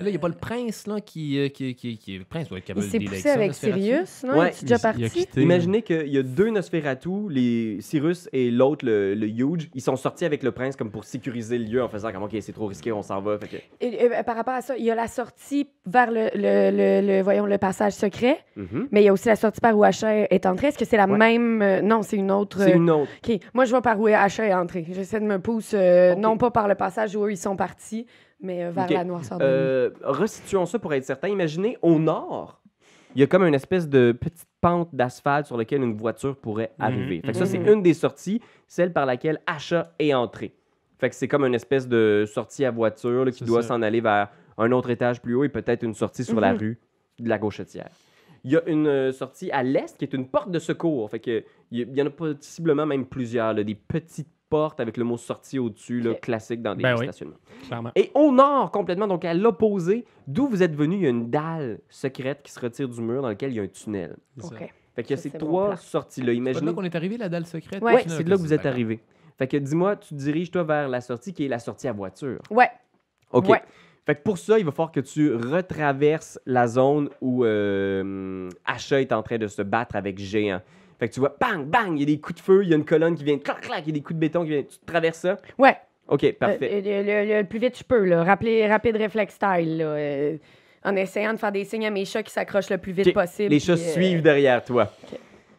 S4: Là, il n'y a pas le prince, là, qui... euh, qui, qui, qui- Le prince doit être
S5: Il
S4: capable
S5: s'est
S4: de
S5: poussé avec Sirius, non?
S1: Ouais.
S5: Il est déjà
S3: Il- il
S5: parti?
S3: quitté.
S1: Imaginez qu'il y a deux Nosferatu, les Cyrus et l'autre, le, le Huge. Ils sont sortis avec le prince comme pour sécuriser le lieu en faisant comme, OK, c'est trop risqué, on s'en va. Fait que...
S5: Et, euh, par rapport à ça, il y a la sortie vers le, le, le, le- voyons, le passage secret,
S1: Mhm.
S5: mais il y a aussi la sortie par où Asher est entré. Est-ce que c'est la
S1: Ouais.
S5: même... euh, non, c'est une autre...
S1: C'est une autre.
S5: OK. Moi, je vais par où Asher est entré. J'essaie de me pousser, euh, non pas par le passage où eux, ils sont partis, mais euh, vers la noirceur de.
S1: Euh, resituons ça pour être certain. Imaginez, au nord, il y a comme une espèce de petite pente d'asphalte sur laquelle une voiture pourrait
S3: Mhm.
S1: arriver. Fait que ça, c'est
S5: Mhm.
S1: une des sorties, celle par laquelle Asha est entrée. Fait que c'est comme une espèce de sortie à voiture là, qui
S3: C'est
S1: doit s'en aller vers un autre étage plus haut et peut-être une sortie sur la
S5: Mhm.
S1: rue de la gauchetière. Il y a une euh, sortie à l'est qui est une porte de secours. Fait que il y, il y en a possiblement même plusieurs, là, des petites portes avec le mot sortie au-dessus, classique dans des
S3: Ben oui.
S1: stationnements.
S3: Clairement.
S1: Et au nord, complètement, donc à l'opposé, d'où vous êtes venu, il y a une dalle secrète qui se retire du mur dans lequel il y a un tunnel.
S3: C'est ça.
S5: OK.
S1: Fait qu'il y a ces
S5: c'est
S1: trois sorties-là.
S4: C'est
S1: Imaginez.
S4: là qu'on est arrivé, la dalle secrète?
S5: Ouais.
S1: Ouais, c'est là que vous êtes arrivé. Fait que dis-moi, tu te diriges toi vers la sortie qui est la sortie à voiture.
S5: Ouais.
S1: OK.
S5: Ouais.
S1: Fait que pour ça, il va falloir que tu retraverses la zone où euh, Asha est en train de se battre avec Géant. Fait que tu vois, bang, bang, il y a des coups de feu, il y a une colonne qui vient, clac, clac, il y a des coups de béton qui viennent. Tu traverses ça?
S5: Ouais.
S1: OK, parfait.
S5: Euh, le, le- le plus vite je peux, là. Rappeler, rapide réflexe style, là. euh, en essayant de faire des signes à mes chats qui s'accrochent le plus vite possible.
S1: Les chats
S5: puis, euh,
S1: suivent derrière toi.
S5: OK.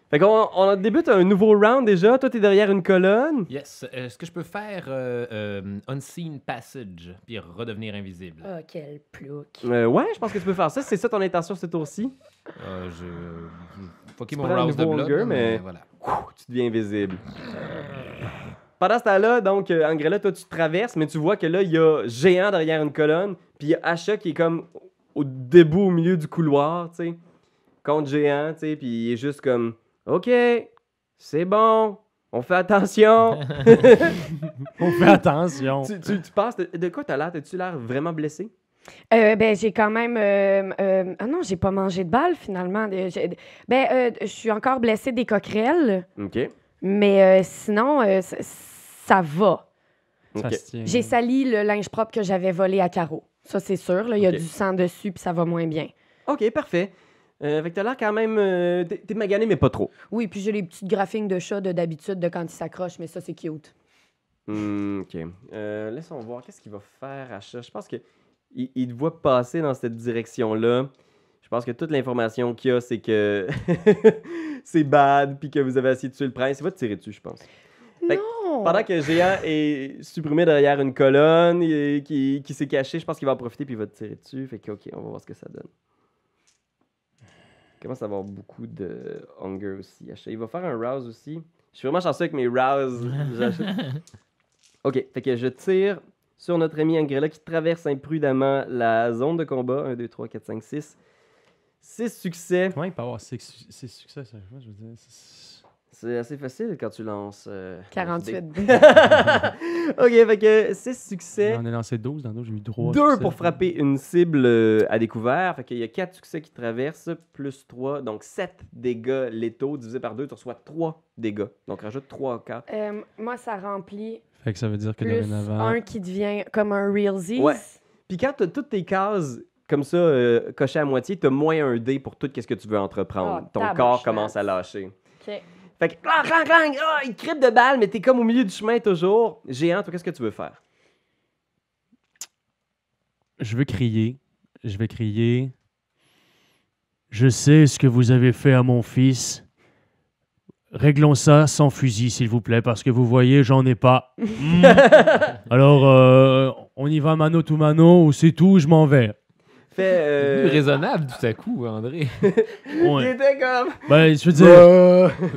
S1: Fait qu'on on débute un nouveau round déjà. Toi, t'es derrière une colonne.
S4: Yes. Euh, Est-ce que je peux faire euh, euh, Unseen Passage, puis redevenir invisible?
S5: Ah, quel plouc.
S1: Euh, ouais, je pense que tu peux faire ça. C'est ça ton intention ce tour-ci?
S4: Euh, je...
S1: Tu
S4: mon rouse de là,
S1: mais-
S4: voilà.
S1: Ouh, tu deviens invisible. pendant ce temps-là, donc, euh, Angrella, toi, tu traverses, mais tu vois que là, il y a Géant derrière une colonne, puis il y a Asha qui est comme au debout au milieu du couloir, tu sais, contre Géant, tu sais, puis il est juste comme, OK, c'est bon, on fait attention.
S3: On fait attention.
S1: tu, tu, tu passes, de, de quoi t'as l'air? T'as-tu l'air vraiment blessé?
S5: Euh, ben, j'ai quand même. euh, euh, ah non, j'ai pas mangé de balle finalement. Ben, euh, je suis encore blessée des coquerelles,
S1: OK.
S5: mais euh, sinon, euh, ça va.
S3: Ça
S1: OK.
S3: se tient.
S5: J'ai sali le linge propre que j'avais volé à Caro. Ça, c'est sûr. là, Il y a du sang dessus, puis ça va moins bien.
S1: OK, parfait. Euh, fait que t'as l'air quand même. euh, t'es magané, mais pas trop.
S5: Oui, puis j'ai les petites graphines de chat de d'habitude de quand il s'accroche, mais ça, c'est cute.
S1: Hmm, ok. Euh, laissons voir. Qu'est-ce qu'il va faire, Achat? Je pense que il, il te voit passer dans cette direction-là. Je pense que toute l'information qu'il y a, c'est que c'est bad, puis que vous avez essayé de tuer le prince. Il va te tirer dessus, je pense. Fait que
S5: Non!
S1: Pendant que Géant est supprimé derrière une colonne et qui, qui s'est caché, je pense qu'il va en profiter puis il va te tirer dessus. Fait que, ok, on va voir ce que ça donne. Il commence à avoir beaucoup de hunger aussi. Il va faire un rouse aussi. Je suis vraiment chanceux avec mes rouse. ok, fait que je tire sur notre ami Angrella qui traverse imprudemment la zone de combat. 1, 2, 3, 4, 5, 6. 6 succès.
S3: Comment il peut avoir six, su- six succès, ça? Moi, je veux dire, c'est-
S1: assez facile quand tu lances. euh,
S5: 48.
S1: ok, fait que 6 succès.
S3: J'en ai lancé 12, dans d'autres, j'ai eu 3.
S1: Deux pour frapper une cible euh, à découvert. Fait qu'il y a 4 succès qui traversent, plus 3. Donc 7 dégâts létaux divisé par 2, tu reçois 3 dégâts. Donc rajoute 3 au cas.
S5: Euh, moi, ça remplit
S3: Fait que ça veut dire que
S5: plus
S3: dorénavant.
S5: un qui devient comme un realsies.
S1: Ouais. Puis quand tu as toutes tes cases comme ça euh, cochées à moitié, tu as moins un dé pour tout ce que tu veux entreprendre.
S5: Ah,
S1: Ton corps commence à lâcher.
S5: OK.
S1: Fait que clang, clang, clang, ah, il cripe de balles, mais t'es comme au milieu du chemin toujours. Géant, toi, qu'est-ce que tu veux faire?
S3: Je veux crier. Je vais crier. Je sais ce que vous avez fait à mon fils. Réglons ça sans fusil, s'il vous plaît, parce que vous voyez, j'en ai pas. Hmm. Alors, euh, on y va mano to mano, ou c'est tout, je m'en vais.
S1: Fais. euh,
S4: Raisonnable tout à coup, André.
S1: Il
S3: Ouais.
S1: était comme.
S3: Ben, je veux dire.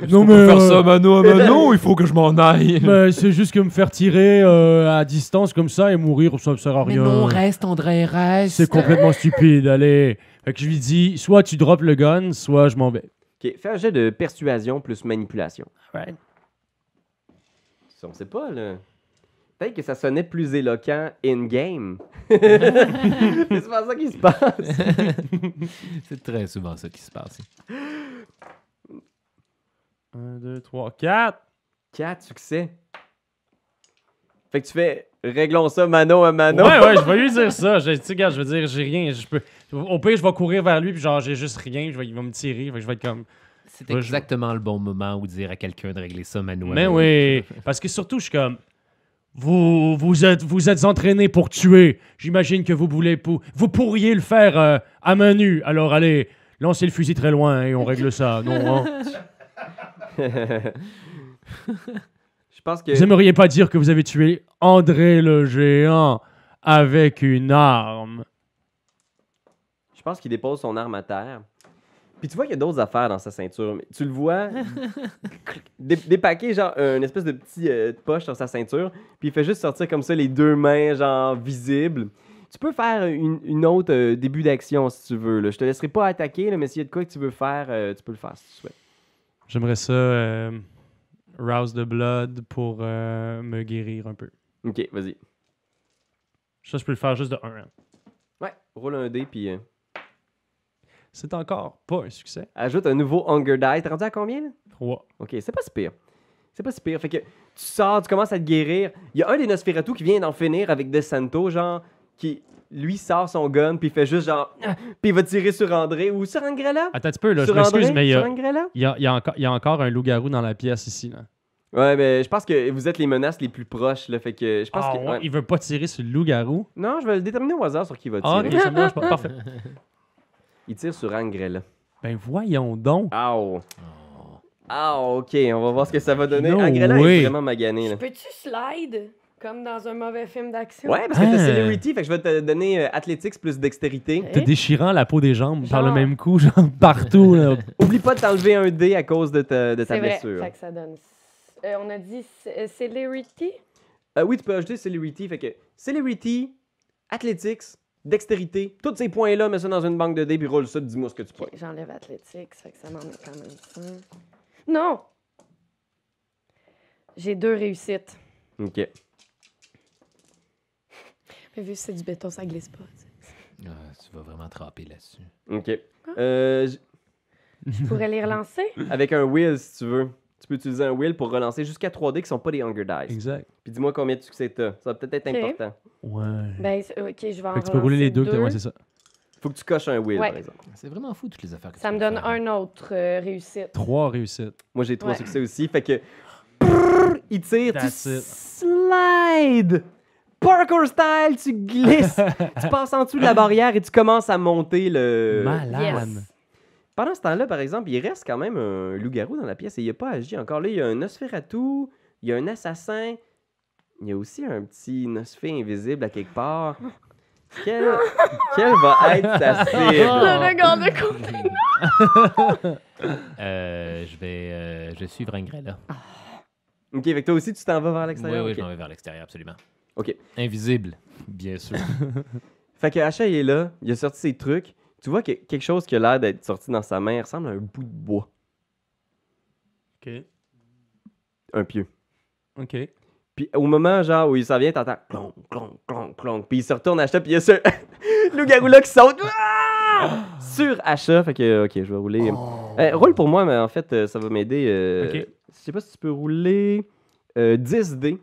S3: non, mais.
S4: faire
S3: euh,
S4: ça mano à mano, il faut que je m'en aille.
S3: ben, c'est juste que me faire tirer euh, à distance comme ça et mourir, ça ne sert à
S4: Mais
S3: rien.
S4: non, reste, André, reste.
S3: C'est complètement stupide, allez. Fait que je lui dis, soit tu drops le gun, soit je m'en vais.
S1: Ok, fais un jet de persuasion plus manipulation.
S3: Right.
S1: Ça, on sait pas, là. Peut-être que ça sonnait plus éloquent in-game. C'est pas ça qui se passe.
S4: C'est très souvent ça qui se passe.
S3: 1, 2, 3, 4.
S1: 4 succès. Fait que tu fais réglons ça mano à mano.
S3: Ouais, ouais, je vais lui dire ça. Je, tu sais, gars, je veux dire, j'ai rien. Je peux... Au pire, je vais courir vers lui, puis genre, j'ai juste rien. Je vais, il va me tirer. Fait que je vais être comme.
S4: C'est
S3: Ouais, je-
S4: exactement le bon moment où dire à quelqu'un de régler ça manuellement.
S3: Mais oui. Parce que surtout, je suis comme. Vous, vous, êtes, vous êtes entraîné pour tuer. J'imagine que vous voulez. Pour... Vous pourriez le faire euh, à main nue. Alors allez, lancez le fusil très loin et on règle ça. Non, hein?
S1: Pense que.
S3: Vous aimeriez pas dire que vous avez tué André le géant avec une arme.
S1: Je pense qu'il dépose son arme à terre. Puis tu vois qu'il y a d'autres affaires dans sa ceinture. mais Tu le vois dé- dépaquer genre une espèce de petit euh, poche sur sa ceinture. Puis il fait juste sortir comme ça les deux mains genre visibles. Tu peux faire une, une autre euh, début d'action si tu veux. Là. Je te laisserai pas attaquer, là, mais s'il y a de quoi que tu veux faire, euh, tu peux le faire si tu souhaites.
S3: J'aimerais ça euh, rouse the blood pour euh, me guérir un peu.
S1: Ok, vas-y.
S3: Ça, je peux le faire juste de 1.
S1: Ouais, roule un dé puis euh,
S3: C'est encore pas un succès.
S1: ajoute un nouveau Hunger Die. T'es rendu à combien là?
S3: 3.
S1: Ok, c'est pas si pire. C'est pas si pire. Fait que tu sors, tu commences à te guérir. Il y a un des Nosferatu qui vient d'en finir avec De Santo, genre, qui lui sort son gun, puis il fait juste genre. Ah Puis il va tirer sur André ou sur Angrella?
S3: Attends un petit peu, là, je
S1: sur
S3: m'excuse,
S1: André?
S3: mais il y
S1: Sur
S3: a,
S1: Angrella?
S3: il y a- il y a encore- il y a encore un loup-garou dans la pièce ici. Là.
S1: Ouais, mais je pense que vous êtes les menaces les plus proches, là. Fait que je pense
S3: Ah,
S1: que.
S3: ouais,
S1: ouais.
S3: Il veut pas tirer sur le loup-garou?
S1: Non, je vais le déterminer au hasard sur qui va
S3: Ah,
S1: tirer.
S3: pas. Parfait.
S1: Il tire sur Angrella.
S3: Ben voyons donc.
S1: Ow. Ah, ok, on va voir ce que ça va donner.
S3: No
S1: Angrella est vraiment magané, là.
S5: Peux-tu slide? Comme dans un mauvais film d'action?
S1: Ouais, parce que t'as
S3: Ah.
S1: Celerity, fait que je vais te donner euh, Athletics plus dextérité.
S5: Eh?
S3: T'es déchirant la peau des jambes par le
S5: Genre.
S3: même coup, genre partout. Là.
S1: Oublie pas de t'enlever un dé à cause de ta, de ta
S5: C'est vrai.
S1: blessure.
S5: Fait que ça donne euh, on a dit c- euh, celerity.
S1: Euh, oui, tu peux ajouter Celerity. Fait que Celerity, Athletics, Dextérité, tous ces points-là, mets ça dans une banque de dés puis roule ça, dis-moi ce que tu
S5: Ok,
S1: points.
S5: J'enlève athlétique, ça fait que ça m'en met quand même 5. Non! J'ai deux réussites.
S1: Ok.
S5: Mais vu que c'est du béton, ça glisse pas. tu sais.
S4: Ah, tu vas vraiment trapper là-dessus.
S1: Ok. Euh, j-
S5: Je pourrais les relancer?
S1: avec un wheel, si tu veux. Tu peux utiliser un wheel pour relancer jusqu'à 3D qui sont pas des Hunger Dice.
S3: Exact.
S1: Puis dis-moi combien de succès t'as. Ça va peut-être être
S5: Ok.
S1: important.
S3: Ouais.
S5: Ben, c'est- ok, je vais en
S3: Fait que tu peux rouler les deux. que t'as- Ouais, c'est ça.
S1: Faut que tu coches un wheel,
S5: Ouais.
S1: par exemple.
S4: C'est vraiment fou toutes les affaires que
S5: Ça
S4: tu
S5: me donne
S4: faire.
S5: un autre euh, réussite.
S3: Trois réussites.
S1: Moi, j'ai trois
S5: Ouais.
S1: succès aussi. Fait que. Prrr, il tire, tu
S3: That's it.
S1: slide! Parkour style, tu glisses! tu passes en dessous de la barrière et tu commences à monter le.
S3: Malade.
S5: Yes.
S1: Pendant ce temps-là, par exemple, il reste quand même un loup-garou dans la pièce et il n'a pas agi encore. Là, il y a un Nosferatu, il y a un assassin, il y a aussi un petit Nosfé invisible à quelque part. Quelle, quelle va être sa cible?
S5: Le regard de côté.
S4: Euh, je vais, euh, je vais suivre Ingrella.
S1: Ok, que toi aussi, tu t'en vas vers
S4: Oui,
S1: l'extérieur?
S4: oui,
S1: Ok.
S4: je m'en vais vers l'extérieur, absolument.
S1: Ok.
S4: Invisible, bien sûr.
S1: Fait que Hacha, il est là, il a sorti ses trucs. Tu vois que quelque chose qui a l'air d'être sorti dans sa main il ressemble à un bout de bois,
S3: OK.
S1: un pieu.
S3: OK.
S1: Puis au moment genre où il s'en vient, t'entends clonk, clonk, clonk, clonk. Puis il se retourne Hacha, puis il y a ce loup-garou là qui saute Ah! sur Hacha. Fait que, ok, je vais rouler. Eh, roule pour moi, mais en fait, euh, ça va m'aider. euh,
S3: Ok.
S1: Je sais pas si tu peux rouler euh, 10 dés.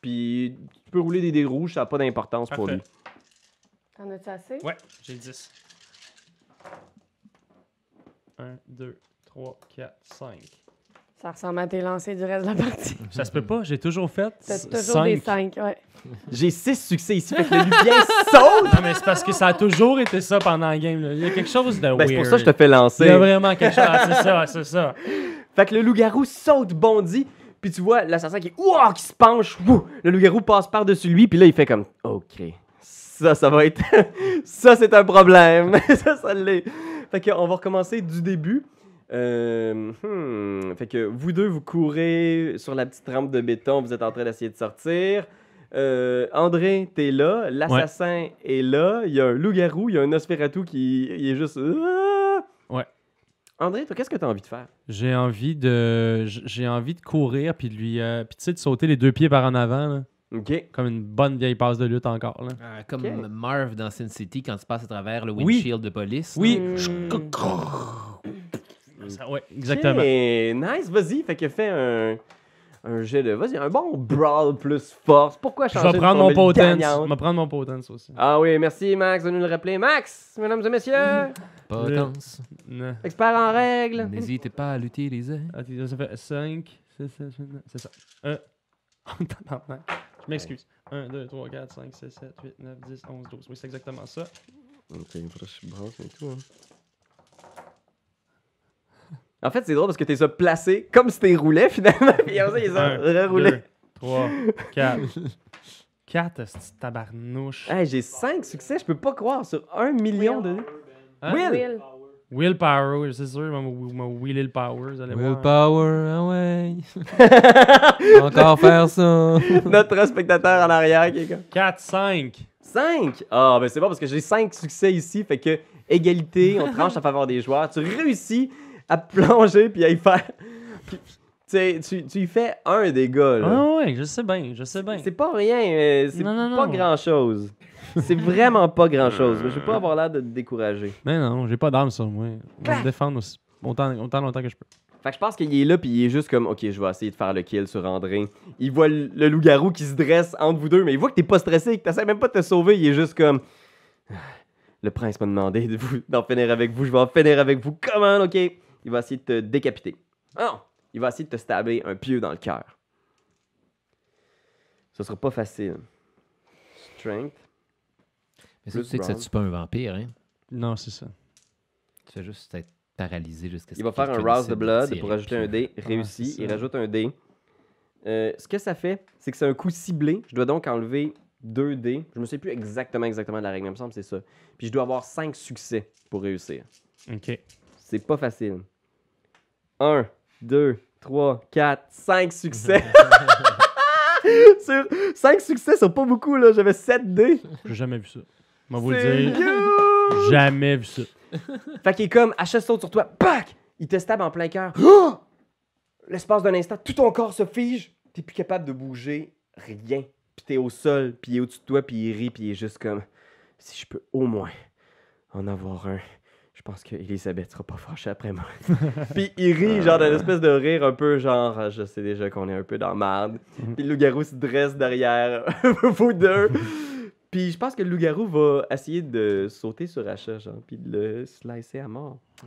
S1: Puis tu peux rouler des dés rouges, ça n'a pas d'importance pour lui.
S5: T'en as-tu assez?
S3: Ouais, j'ai 10. 1, 2, 3, 4, 5.
S5: Ça ressemble à tes lancers du reste de la partie.
S3: Ça se peut pas, j'ai toujours fait
S5: T'as toujours des 5, ouais.
S1: J'ai 6 succès ici, fait que le lupien saute!
S3: Non, mais c'est parce que ça a toujours été ça pendant la game. là. Il y a quelque chose de
S1: Ben,
S3: weird.
S1: c'est pour ça que je te fais
S3: Il y a
S1: lancer.
S3: vraiment quelque chose. Ah, c'est ça, c'est ça.
S1: Fait que le loup-garou saute, bondit, puis tu vois l'assassin qui, Ouah! qui se penche, le loup-garou passe par-dessus lui, puis là il fait comme, ok, ça, ça va être, ça c'est un problème, ça, ça l'est. Fait que on va recommencer du début. Euh, hmm, Fait que vous deux, vous courez sur la petite rampe de béton, vous êtes en train d'essayer de sortir. Euh, André, t'es là, l'assassin est là, il y a un loup-garou, il y a un Nosferatu qui il est juste... Ah!
S3: Ouais.
S1: André, toi, qu'est-ce que t'as envie de faire?
S3: J'ai envie de j'ai envie de courir puis de lui euh, puis tu sais de sauter les deux pieds par en avant là,
S1: Ok.
S3: comme une bonne vieille passe de lutte encore là.
S4: Euh, comme. Marv dans Sin City quand tu passes à travers le
S3: Oui.
S4: windshield de police.
S3: Oui. Ça- ouais, exactement.
S1: Nice, vas-y. Fait que fais un, un jet de. Vas-y, un bon brawl plus force. Pourquoi
S3: Je
S1: changer
S3: vais
S1: de
S3: prendre mon potence. Je vais prendre mon potence aussi.
S1: Ah oui, merci Max de nous le rappeler. Max, mesdames et messieurs,
S4: Potence.
S1: Expert en règles.
S4: N'hésitez pas à l'utiliser.
S3: Attends, ça fait 5, 6, 7, 8, 9, c'est ça. Euh... Je m'excuse. 1, 2, 3, 4, 5, 6, 7, 8, 9, 10, 11, 12. Oui, c'est exactement ça.
S1: Ok, il faudrait que je brasse et tout. hein. En fait, c'est drôle parce que t'es ça placé comme si t'es roulé finalement. Puis après ça, ils ont reroulé.
S3: 3, 4. 4, c'est tabarnouche.
S1: Hey, j'ai 5 succès, je peux pas croire sur un million de.
S3: Hein?
S1: Will!
S5: Will.
S3: Willpower, c'est sûr, m'a le power, vous allez voir.
S4: Willpower, ah ouais. Encore faire ça.
S1: Notre spectateur en arrière qui est comme.
S3: 4, 5.
S1: 5! Ah, ben c'est bon parce que j'ai 5 succès ici. Fait que égalité, on tranche en faveur des joueurs. Tu réussis à plonger puis à y faire. Puis, tu sais, tu, y fais un dégâts, là.
S3: Ah ouais, je sais bien, je sais bien.
S1: C'est pas rien, euh, c'est pas
S3: non.
S1: grand chose. C'est vraiment pas grand chose. Mais je veux pas avoir l'air de te décourager.
S3: Mais non, j'ai pas d'armes sur moi. Je vais me défendre aussi, autant, autant longtemps que je peux.
S1: Fait que je pense qu'il est là puis il est juste comme ok je vais essayer de faire le kill sur André. Il voit le, le loup-garou qui se dresse entre vous deux mais il voit que t'es pas stressé, que t'essaies même pas de te sauver. Il est juste comme le prince m'a demandé de vous- d'en finir avec vous. Je vais en finir avec vous. Comment ok Il va essayer de te décapiter. Ah non Il va essayer de te stabber un pieu dans le cœur. Ce sera pas facile. Strength.
S4: Mais ça, tu sais que ça tue pas un vampire, hein?
S3: Non, c'est ça.
S4: Tu fais juste être paralysé jusqu'à ce
S1: Il va faire un Rouse the
S4: de
S1: Blood pour ajouter un dé. Réussi. il rajoute un dé. Euh, ce que ça fait, c'est que c'est un coup ciblé. Je dois donc enlever 2 dés. Je me sais plus exactement exactement de la règle, mais il me semble c'est ça. Puis je dois avoir 5 succès pour réussir.
S3: Ok.
S1: C'est pas facile. 1, 2, 3, 4, 5 succès. sur 5 succès, c'est pas beaucoup, là. J'avais 7 dés.
S3: J'ai jamais vu ça. Moi, vous le dire. Jamais vu ça.
S1: Fait qu'il est comme, Achat saute sur toi, pac! Il te stab en plein cœur. Oh! L'espace d'un instant, tout ton corps se fige. T'es plus capable de bouger rien. Puis t'es au sol, puis il est au-dessus de toi, puis il rit, puis il est juste comme, si je peux au moins en avoir un. Je pense que Elisabeth sera pas fâchée après moi. puis il rit, genre d'une espèce de rire un peu genre, Ah, je sais déjà qu'on est un peu dans la merde. Puis le loup-garou se dresse derrière vous deux. Puis je pense que le loup-garou va essayer de sauter sur Achat, genre, puis de le slicer à mort.
S4: Ah.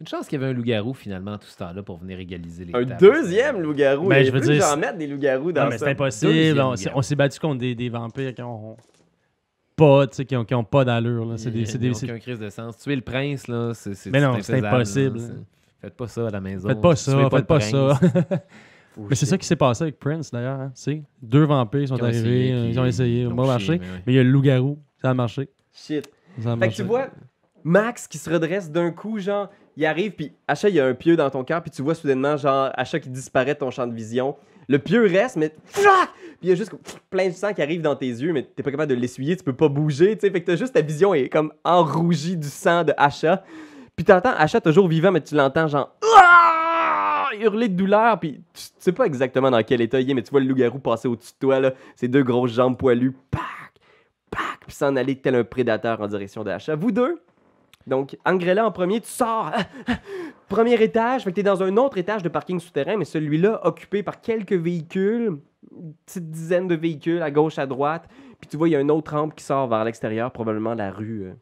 S4: Une chance qu'il y avait un loup-garou finalement tout ce temps-là pour venir égaliser les
S1: Un
S4: tables.
S1: deuxième loup-garou.
S3: Ben,
S1: Il
S3: je veux
S1: que
S3: dire,
S1: j'en
S3: c'est-
S1: mette des loups-garous dans
S3: Non, mais
S1: ça.
S3: c'est impossible.
S4: Deuxième
S3: On, s'est- on battu contre des, des vampires qui ont pas, tu sais, qui ont, qui ont pas d'allure. là. C'est des, c'est des- c'est-
S4: aucun crise de sens. Tuer le prince, là, c'est c'est-
S3: Mais non,
S4: c'est
S3: impossible.
S4: là. C'est- Faites pas ça à la maison.
S3: Faites pas
S4: Tuez
S3: ça,
S4: le
S3: faites pas ça.
S4: prince.
S3: Mais c'est ça qui s'est passé avec Prince d'ailleurs. Hein, tu sais. Deux vampires sont
S4: Qui ont
S3: arrivés,
S4: essayé,
S3: euh, ils ont essayé,
S4: ils ont
S3: pas
S4: chié,
S3: marché.
S4: mais ouais.
S3: Mais il y a le loup-garou, ça a marché.
S1: Shit.
S3: Ça a
S1: Fait que
S3: marché.
S1: tu vois, Max qui se redresse d'un coup, genre, il arrive, puis Achat, il y a un pieu dans ton cœur, puis tu vois soudainement, genre, Achat qui disparaît de ton champ de vision. Le pieu reste, mais. Puis il y a juste plein de sang qui arrive dans tes yeux, mais t'es pas capable de l'essuyer, tu peux pas bouger, tu sais. Fait que t'as juste ta vision est comme enrougie du sang de Achat. Puis t'entends Achat toujours vivant, mais tu l'entends, genre. Hurler de douleur, puis tu sais pas exactement dans quel état il est, mais tu vois le loup-garou passer au-dessus de toi, là, ses deux grosses jambes poilues, pac, pac, puis s'en aller tel un prédateur en direction de Achat. Vous deux, donc, Angrella en premier, tu sors. Premier étage, fait que t'es dans un autre étage de parking souterrain, mais celui-là occupé par quelques véhicules, une petite dizaine de véhicules à gauche, à droite. Puis tu vois, il y a une autre rampe qui sort vers l'extérieur, probablement la rue. euh.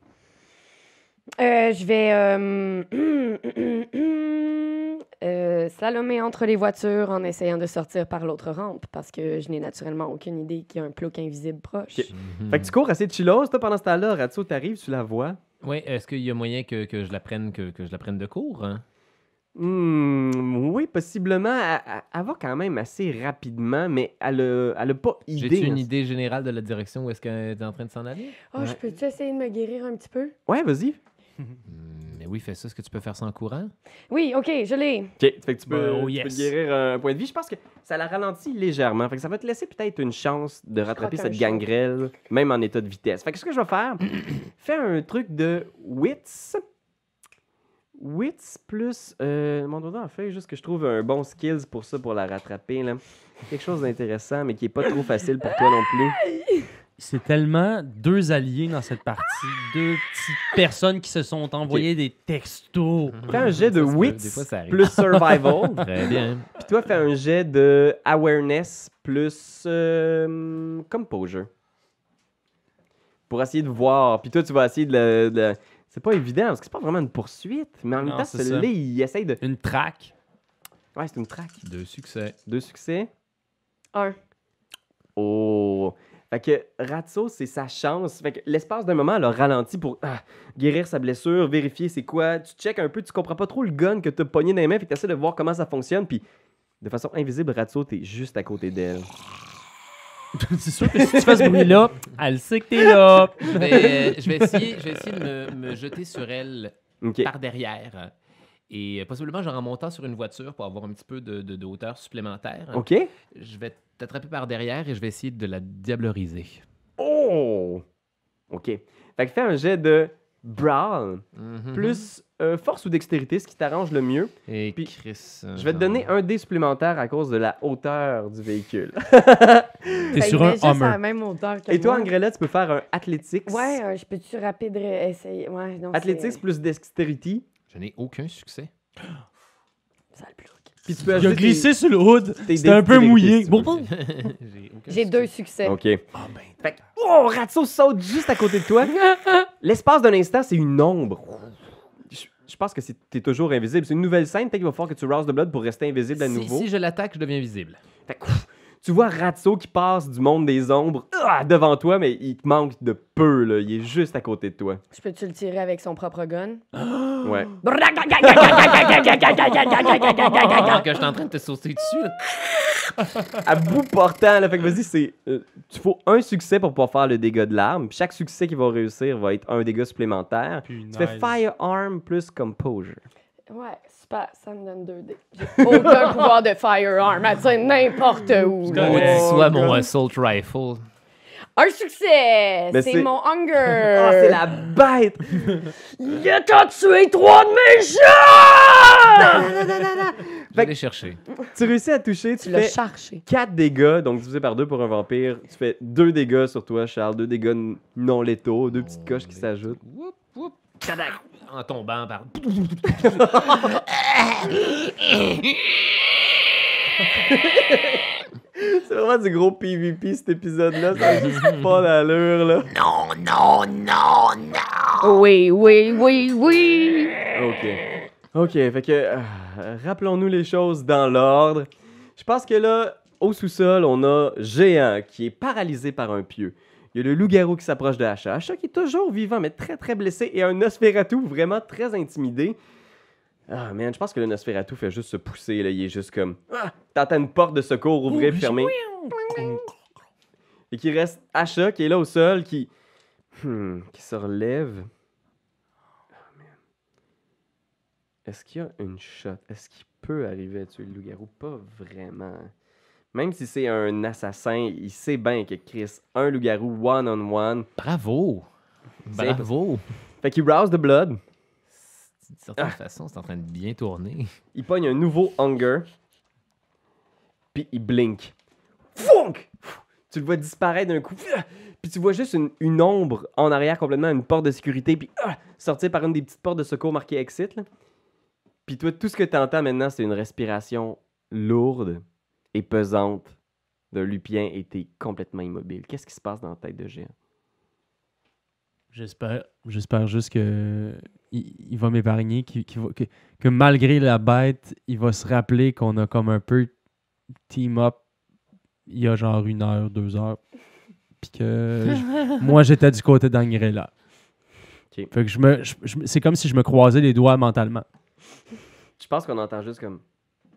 S5: Euh, je vais euh, euh, slalomer entre les voitures en essayant de sortir par l'autre rampe parce que je n'ai naturellement aucune idée qu'il y a un plouc invisible proche.
S1: Ok. Fait que tu cours assez chillos, toi, pendant ce temps-là. Ratso, t'arrives, tu la vois.
S4: Ouais, est-ce qu'il y a moyen que, que je la prenne que, que je la prenne de court hein?
S1: Hmm, oui, possiblement. Elle, va quand même assez rapidement, mais elle a, elle a pas idée.
S4: J'ai-tu une idée générale de la direction où est-ce qu'elle est en train de s'en aller?
S5: Oh, je peux-tu essayer de me guérir un petit peu?
S1: Ouais, vas-y.
S4: Hmm, Mais oui, fais ça. Est-ce que tu peux faire ça en courant?
S5: Oui, ok, je l'ai.
S1: Ok, fait que tu peux,
S4: oh
S1: tu
S4: yes.
S1: guérir un point de vie. Je pense que ça la ralentit légèrement. Fait que ça va te laisser peut-être une chance de rattraper cette
S5: chat.
S1: gangrèle, même en état de vitesse. Fait que ce que je vais faire, fais un truc de wits. Wits plus. Euh, mon doigt en feuille, juste que je trouve un bon skills pour ça, pour la rattraper. Là. Quelque chose d'intéressant, mais qui est pas trop facile pour toi non plus.
S3: C'est tellement deux alliés dans cette partie, deux petites personnes qui se sont envoyées des textos.
S1: Fais un jet de wits plus survival.
S4: Très bien.
S1: Puis toi, fais un jet de awareness plus euh, composure. Pour essayer de voir. Puis toi, tu vas essayer de le. de C'est pas évident parce que c'est pas vraiment une poursuite. Mais en même temps,
S3: c'est
S1: celui-là, il essaye de.
S3: Une traque.
S1: Ouais, c'est une traque.
S4: Deux succès.
S1: Deux succès.
S5: Un.
S1: Oh. Fait que Ratso, c'est sa chance. Fait que l'espace d'un moment, elle a ralenti pour ah, guérir sa blessure, vérifier c'est quoi. Tu check un peu, tu comprends pas trop le gun que t'as pogné dans les mains, fait que t'essaies de voir comment ça fonctionne. Puis de façon invisible, Ratso, t'es juste à côté d'elle.
S3: c'est sûr que si tu fais ce bruit-là, elle sait que t'es là.
S4: Je vais, euh, je vais essayer, je vais essayer de me, me jeter sur elle
S1: Ok.
S4: par derrière. Et euh, possiblement, genre en montant sur une voiture pour avoir un petit peu de, de- de hauteur supplémentaire.
S1: Ok.
S4: Je vais t'attraper par derrière et je vais essayer de la diableriser.
S1: Oh! OK. Fait que fais un jet de brawl
S4: Mhm.
S1: plus euh, force ou dextérité, ce qui t'arrange le mieux.
S4: Et
S1: Puis,
S4: Chris. euh,
S1: Je vais te donner un dé supplémentaire à cause de la hauteur du véhicule.
S3: T'es
S5: Ben,
S3: sur un
S5: à la
S3: Hummer.
S5: même hauteur que
S1: Et toi,
S5: moi.
S1: Angrella, tu peux faire un athletics.
S5: Ouais, euh, je peux-tu rapide essayer? Ouais, non,
S1: Athletics plus dextérité.
S4: Je n'ai aucun succès.
S5: Ça le bloque.
S1: Puis tu peux
S3: Il a
S1: ajouter
S3: glissé sur le hood.
S1: tes
S3: C'était un peu mouillé. Bon,
S1: veux.
S4: J'ai
S5: deux succès.
S1: OK. Fait que, oh, Ratso saute juste à côté de toi. L'espace d'un instant, c'est une ombre. Je, je pense que c'est- t'es toujours invisible. C'est une nouvelle scène. Peut-être qu'il va falloir que tu rouses de blood pour rester invisible à
S4: Si,
S1: nouveau.
S4: si je l'attaque, je deviens visible.
S1: Fait que, ouf, tu vois Ratso qui passe du monde des ombres ah, devant toi, mais il te manque de peu, là. Il est juste à côté de toi.
S5: Je peux-tu le tirer avec son propre gun?
S1: Ouais.
S4: Ah, que je suis en train de te sauter dessus. là.
S1: À bout portant, là. Fait que vas-y, c'est. euh, tu faut un succès pour pouvoir faire le dégât de l'arme. Chaque succès qui va réussir va être un dégât supplémentaire. Tu fais Firearm plus Composure.
S5: Ouais, super, ça me donne 2 dés. J'ai aucun pouvoir de firearm, à dire n'importe où. là.
S1: Oh,
S4: soit mon
S1: God.
S4: assault rifle.
S5: Un succès! C'est mon
S1: Oh,
S5: hunger!
S1: c'est la bête!
S5: Il a tué trois de mes chats!
S4: Je vais aller chercher.
S1: tu réussis à toucher, tu
S5: Tu l'as
S1: fais
S5: cherché.
S1: 4 dégâts, donc divisé par 2 pour un vampire. Tu fais 2 dégâts sur toi, Charles, 2 dégâts non létaux, deux petites coches qui s'ajoutent.
S4: Whoop, whoop. Tadak. En tombant par.
S1: C'est vraiment du gros PVP cet épisode-là, ça a juste pas d'allure là.
S6: Non, non, non, non.
S5: Oui, oui, oui, oui!
S1: Ok. Ok, fait que euh, rappelons-nous les choses dans l'ordre. Je pense que là, au sous-sol, on a Géant qui est paralysé par un pieu. Il y a le loup-garou qui s'approche de Hacha. Hacha qui est toujours vivant, mais très très blessé. Et un Nosferatu vraiment très intimidé. Ah man, je pense que le Nosferatu fait juste se pousser. Là. Il est juste comme. Ah! T'entends une porte de secours ouvrir fermer. Et qui reste Hacha qui est là au sol, qui. Hmm, qui se relève. Ah, man. Est-ce qu'il y a une shot? Est-ce qu'il peut arriver à tuer le loup-garou? Pas vraiment. Même si c'est un assassin, il sait bien que Chris, un loup-garou one-on-one.
S4: Bravo! Bravo!
S1: Fait qu'il rouse the blood.
S4: D'une certaine
S1: Ah.
S4: façon, c'est en train de bien tourner.
S1: Il pogne un nouveau hunger. Puis il blink. Funk! Tu le vois disparaître d'un coup. Puis tu vois juste une, une ombre en arrière complètement, une porte de sécurité. Puis ah, sortir par une des petites portes de secours marquées exit. Là. Puis toi, tout ce que tu entends maintenant, c'est une respiration lourde et pesante d'un lupien t'es complètement immobile. Qu'est-ce qui se passe dans la tête de géant?
S3: J'espère, j'espère juste que il, il va m'épargner, qu'il- qu'il va- que, que malgré la bête, il va se rappeler qu'on a comme un peu team up il y a genre une heure, deux heures. Puis que je- moi j'étais du côté d'Angrella. Fait que je me, je- je- c'est comme si je me croisais les doigts mentalement.
S1: Je pense qu'on entend juste comme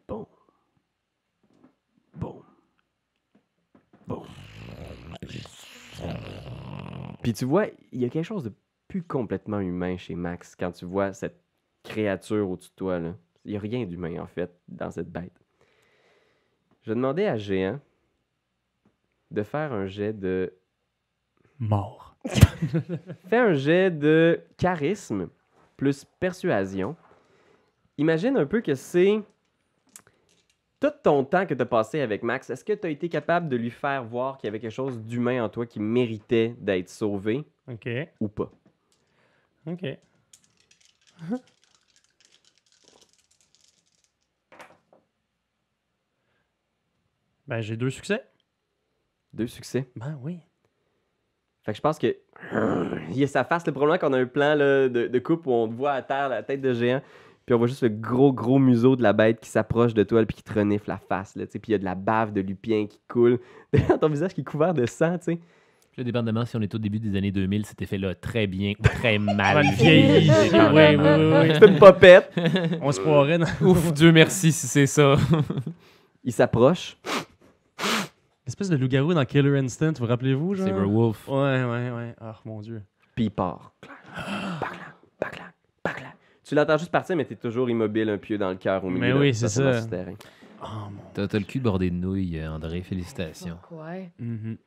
S1: bon. Bon. Bon. Puis tu vois, il y a quelque chose de plus complètement humain chez Max quand tu vois cette créature au-dessus de toi. là. Il n'y a rien d'humain en fait dans cette bête. Je demandais à Géant de faire un jet de.
S3: Mort.
S1: Fais un jet de charisme plus persuasion. Imagine un peu que c'est tout ton temps que tu as passé avec Max. Est-ce que tu as été capable de lui faire voir qu'il y avait quelque chose d'humain en toi qui méritait d'être sauvé
S3: Ok.
S1: ou pas?
S3: Ok. Ben, j'ai deux succès.
S1: Deux succès?
S3: Ben oui.
S1: Fait que je pense que. Il y a sa face, le probablement qu'on a un plan là, de, de coupe où on te voit à terre la tête de géant. Puis on voit juste le gros, gros museau de la bête qui s'approche de toi puis qui te renifle la face. Là, tu sais. puis il y a de la bave de lupien qui coule. Ton visage qui est couvert de sang, tu sais.
S4: Puis là, dépendamment si on est au début des années 2000, cet effet-là très bien ou très mal
S3: vieilli. Oui, oui, oui, oui.
S1: C'est une popette.
S3: On se croirait dans
S4: Ouf, Dieu merci si c'est ça.
S1: Il s'approche.
S3: l'espèce de loup-garou dans Killer Instinct, vous rappelez-vous, genre?
S4: Saberwolf.
S3: Ouais, ouais, ouais. Ah, mon Dieu.
S1: Puis il part. Tu l'entends juste partir, mais t'es toujours immobile, un pied dans le cœur au milieu
S3: Mais
S1: de-
S3: oui, c'est ça.
S1: souterrain.
S3: Oh, mon...
S4: T'as t'as le cul bordé de nouilles, euh, André. Félicitations.
S5: Ouais.
S3: Mhm.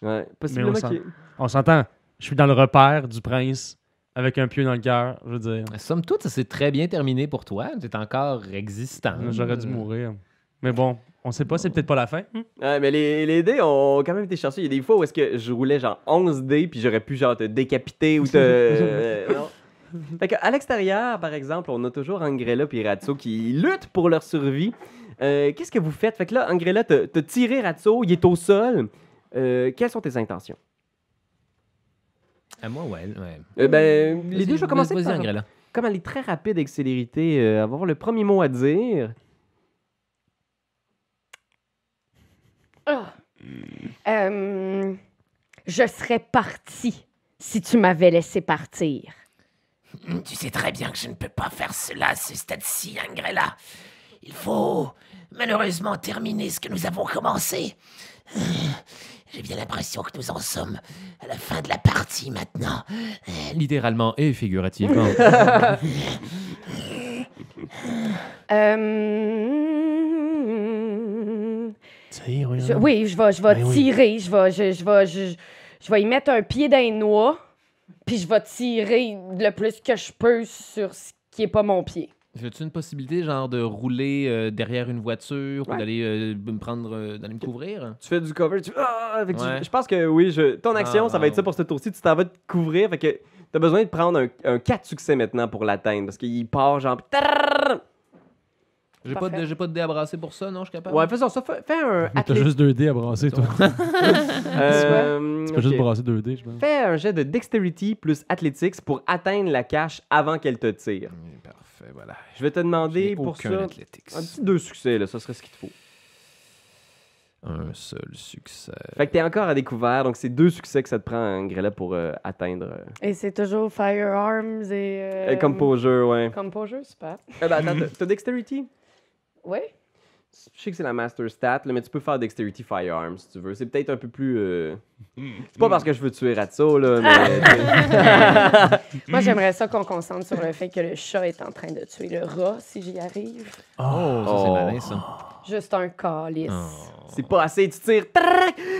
S1: Ouais, possiblement
S3: s'en-
S1: qu'il-
S3: On s'entend. Je suis dans le repère du prince avec un pied dans le cœur, je veux dire.
S4: Somme toute, ça s'est très bien terminé pour toi. Tu es encore existant.
S3: J'aurais dû mourir. Mais bon, on sait pas, c'est peut-être pas la fin. Hmm?
S1: Ouais, mais les, les dés ont quand même été chanceux. Il y a des fois où est-ce que je roulais genre 11 dés, puis j'aurais pu genre te décapiter ou te... euh, non. Fait que, à l'extérieur, par exemple, on a toujours Angrella et Ratso qui luttent pour leur survie. Euh, Qu'est-ce que vous faites? Fait que là, Angrella t'a t'a tiré Ratso, il est au sol. Euh, quelles sont tes intentions?
S4: À moi, ouais. ouais.
S1: Euh, ben, les deux, je vais commencer
S4: Vas-y,
S1: par...
S4: Angrella.
S1: Comme elle est très rapide avec célérité, euh, avoir le premier mot à dire.
S5: Ah. Euh, je serais partie si tu m'avais laissé partir.
S6: Tu sais très bien que je ne peux pas faire cela à ce stade-ci, Angrella. Il faut malheureusement terminer ce que nous avons commencé. J'ai bien l'impression que nous en sommes à la fin de la partie maintenant.
S4: Littéralement et figurativement.
S5: Euh,
S3: Tire, oui.
S5: je- oui, je vais, je vais
S3: Ben oui.
S5: tirer. Je vais, je, je vais, je, je vais y mettre un pied dans les noix, puis je vais tirer le plus que je peux sur ce qui est pas mon pied.
S4: As-tu une possibilité, genre, de rouler euh, derrière une voiture ou d'aller euh, me prendre, euh, d'aller me couvrir?
S1: Tu fais du cover, tu ah, fait que tu-
S4: Ouais.
S1: Je pense que oui, je... ton action,
S4: Ah,
S1: ça va être
S4: ah.
S1: ça pour ce tour-ci. Tu t'en vas te couvrir, fait que t'as besoin de prendre un, un 4 succès maintenant pour l'atteindre. Parce qu'il part genre.
S4: J'ai pas, de, j'ai pas de dé à brasser pour ça, non? Je suis capable?
S1: Ouais, fais ça, ça. Fais, fais un
S3: T'as juste 2 dés à brasser, toi.
S1: Euh,
S3: Tu peux juste brasser 2 dés, je pense.
S1: Fais un jet de dexterity plus athletics pour atteindre la cache avant qu'elle te tire.
S4: Oui, Parfait, voilà.
S1: Je vais te demander
S4: J'ai
S1: pour
S4: aucun
S1: ça
S4: athletics.
S1: un petit deux succès, là, ça serait ce qu'il te faut.
S4: Un seul succès.
S1: Fait que t'es encore à découvert, donc c'est deux succès que ça te prend, Grella, pour euh, atteindre. euh,
S5: Et c'est toujours firearms et. euh,
S1: euh, Composure, ouais.
S5: Composure, super.
S1: Eh ben, attends, t'as- t'as dexterity?
S5: Oui.
S1: Je sais que c'est la master stat, là, mais tu peux faire Dexterity Firearms si tu veux. C'est peut-être un peu plus. euh, C'est pas parce que je veux tuer Ratso, là, mais.
S5: Moi, j'aimerais ça qu'on concentre sur le fait que le chat est en train de tuer le rat, si j'y arrive.
S4: Oh, ça, c'est
S1: Oh.
S4: malin, ça.
S5: Juste un calice.
S4: Oh.
S1: c'est pas assez, tu tires.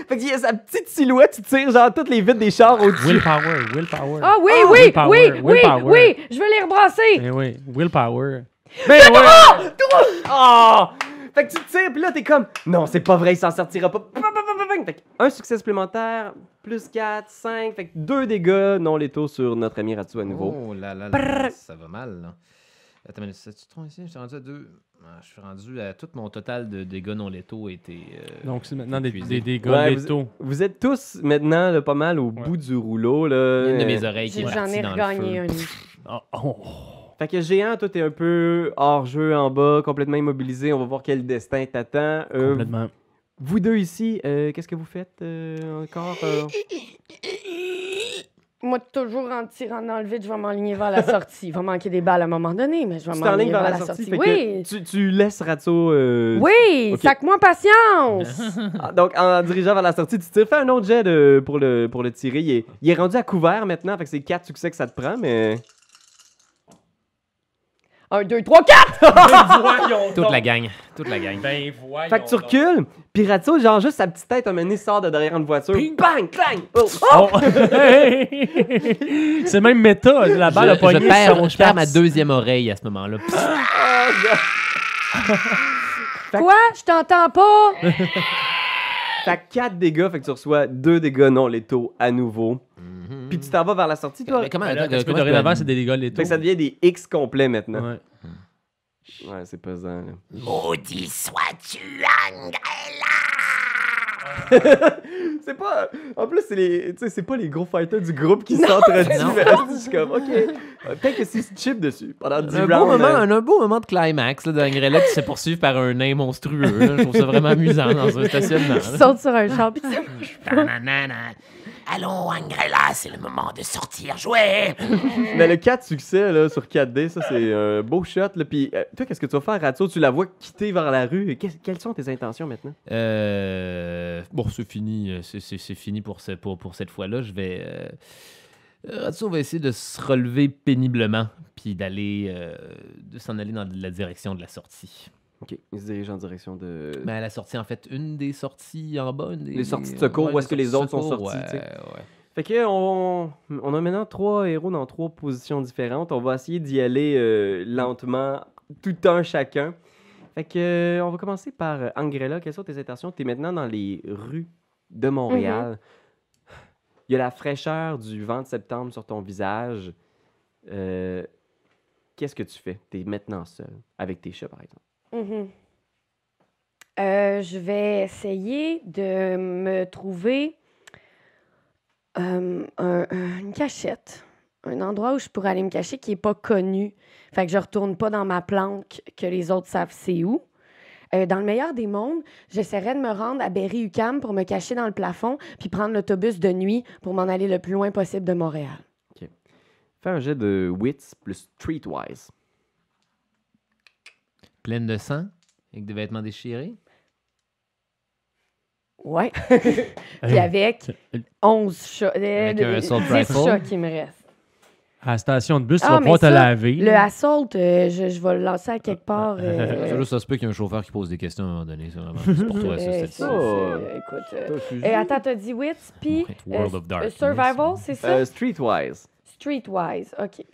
S1: Fait qu'il y a sa petite silhouette, tu tires genre toutes les vitres des chars au-dessus.
S3: Willpower, willpower.
S5: Ah oui,
S3: Ah,
S5: oui,
S3: willpower,
S5: oui, oui, oui, je veux les rebrasser.
S3: Eh oui, willpower.
S1: Mais ouais! Oh! Fait que tu tires, puis là, t'es comme. Non, c'est pas vrai, il s'en sortira pas. Fait que un succès supplémentaire, plus 4, 5. Fait que deux dégâts non létaux sur notre ami Ratsu à nouveau.
S4: Oh là là, là, ça va mal, là. Attends, mais c'est tu trouves ici? Je suis rendu à deux. Ah, je suis rendu à tout mon total de dégâts non létaux été. euh,
S3: Donc, c'est maintenant des, des dégâts
S1: Ouais, vous-
S3: létaux.
S1: Vous êtes tous maintenant là, pas mal au bout du rouleau. Là.
S4: Une de mes oreilles qui est
S5: J'en ai
S4: dans
S5: regagné
S4: le
S5: un.
S4: feu.
S3: Oh, oh.
S1: Fait que géant, toi, t'es un peu hors jeu en bas, complètement immobilisé. On va voir quel destin t'attend. Euh,
S3: Complètement.
S1: vous deux ici, euh, qu'est-ce que vous faites euh, encore euh?
S5: Moi, toujours en tirant dans le vide, je vais m'enligner vers la sortie. Il va manquer des balles à un moment donné, mais je vais
S1: Tu t'enlignes
S5: m'enligner
S1: vers
S5: vers
S1: la
S5: la
S1: sortie.
S5: Oui,
S1: tu, tu laisses Ratso. euh,
S5: oui,
S1: Ok.
S5: sac-moi patience.
S1: Ah, Donc, en dirigeant vers la sortie, tu tires. Fais un autre jet de- pour, le, pour le tirer. Il est, il est rendu à couvert maintenant. Fait que c'est 4 succès que ça te prend, mais.
S5: Un, deux, trois, quatre.
S4: Toute la gang. Toute la gang.
S3: Ben, voyons.
S1: Fait que tu recules, puis Ratso, genre juste sa petite tête, un donné, sort de derrière une voiture. Bang, clang! Oh!
S3: Oh! c'est même méta. La balle a
S4: je,
S3: pogné
S4: je perds,
S3: son
S4: je perds ma deuxième oreille à ce moment-là. Psst.
S5: Quoi? Je t'entends pas?
S1: T'as 4 dégâts, fait que tu reçois 2 dégâts non létaux à nouveau. Puis tu t'en vas vers la sortie, toi?
S4: Mais comment,
S3: parce que
S4: comment je peux-
S3: c'est des dégâts létaux.
S1: Fait que ça devient des X complets maintenant.
S3: Ouais.
S1: Ouais, c'est pesant, là.
S6: Maudit sois-tu,
S1: c'est pas. En plus, c'est les. Tu sais, c'est pas les gros fighters du groupe qui s'entretuent. Je suis comme, ok. Peut-être que c'est chip dessus pendant 10
S4: Un beau,
S1: rounds.
S4: moment,
S1: euh,
S4: un, un beau moment de climax là, d'Angrella qui se poursuit par un nain monstrueux. là. Je trouve ça vraiment amusant dans un stationnement.
S5: Je
S4: là.
S5: saute sur un
S6: Nanana. Allons, Angrella, c'est le moment de sortir jouer.
S1: Mais le 4 succès là, sur 4D, ça c'est un beau shot. Là. Puis euh, toi, qu'est-ce que tu vas faire, Ratso Tu la vois quitter vers la rue. Quelles sont tes intentions maintenant?
S4: Euh, bon, c'est fini. euh, C'est, fini pour, ce- pour, pour cette fois-là. Je vais. Euh, Ratso va essayer de se relever péniblement, puis d'aller. euh, de s'en aller dans la direction de la sortie.
S1: Ok, il se dirige en direction de.
S4: Mais à la sortie, en fait, une des sorties en bas. Une des,
S1: Les sorties de secours, où est-ce que les autres sont sortis, tu sais?
S4: ouais, ouais.
S1: Fait que on, on a maintenant trois héros dans trois positions différentes. On va essayer d'y aller euh, lentement, tout un chacun. Fait que euh, on va commencer par euh, Angrella. Quelles sont tes intentions? Tu es maintenant dans les rues de Montréal. Il y a la fraîcheur du vent de septembre sur ton visage. Euh, Qu'est-ce que tu fais? Tu es maintenant seul, avec tes chats par exemple.
S5: Euh, je vais essayer de me trouver euh, un- un- une cachette, un endroit où je pourrais aller me cacher qui n'est pas connu. Fait que je retourne pas dans ma planque que les autres savent c'est où. Euh, dans le meilleur des mondes, j'essaierais de me rendre à Berry-UQAM pour me cacher dans le plafond puis prendre l'autobus de nuit pour m'en aller le plus loin possible de Montréal.
S1: Fais un jet de wits plus streetwise.
S4: Pleine de sang, avec des vêtements déchirés?
S5: Ouais. puis avec 11 chats. euh,
S4: Avec un assault
S5: 10
S4: rifle.
S5: chats qui me restent.
S3: À la station de bus, tu
S5: Ah,
S3: vas
S5: mais
S3: pouvoir te
S5: ça,
S3: laver.
S5: Le assault, euh, je, je vais le lancer à quelque part. euh,
S4: Ça, là, ça se peut qu'il y ait un chauffeur qui pose des questions à un moment donné. C'est vraiment- c'est pour toi, ça.
S5: euh,
S4: c'est
S5: ça,
S4: ça.
S5: c'est- écoute. euh,
S2: Toi, fusil.
S5: et attends, t'as dit Wits, puis
S4: Ouais, World
S5: euh,
S4: of Darkness.
S5: Survival, c'est ça?
S1: Euh, Streetwise.
S5: Streetwise, OK.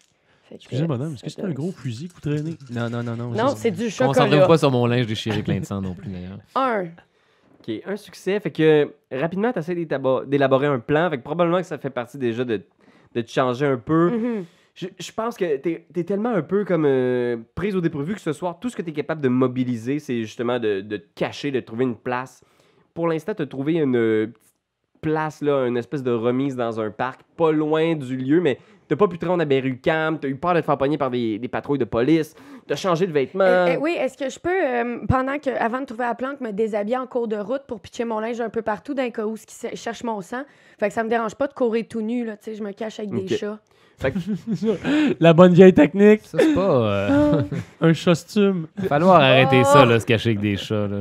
S5: Fait que,
S3: Excusez, madame, est-ce que c'est un gros fusil que vous traînez? Non, non, non, non.
S5: Non, c'est du
S4: Concentrez-vous
S5: chocolat.
S4: pas sur mon linge déchiré plein de sang non plus, d'ailleurs.
S5: Un.
S1: OK, un succès. Fait que rapidement, tu essaies d'élaborer un plan. Fait que probablement que ça fait partie déjà de, de te changer un peu.
S5: Mhm.
S1: Je, je pense que t'es es tellement un peu comme euh, prise au dépourvu que ce soir, tout ce que tu es capable de mobiliser, c'est justement de, de te cacher, de trouver une place. Pour l'instant, tu as trouvé une euh, petite place, là, une espèce de remise dans un parc, pas loin du lieu, mais t'as pas pu te rendre à t'as eu peur de te faire pogner par des, des patrouilles de police, t'as changé de vêtements.
S5: Euh, euh, oui, est-ce que je peux, euh, pendant que, avant de trouver la planque, me déshabiller en cours de route pour pitcher mon linge un peu partout d'un cas où qui cherche mon sang? Fait que ça me dérange pas de courir tout nu, là, tu sais, je me cache avec des chats.
S3: La bonne vieille technique,
S4: Ça, c'est pas. euh,
S3: un costume.
S4: falloir arrêter ça, là, se cacher avec des chats. Là.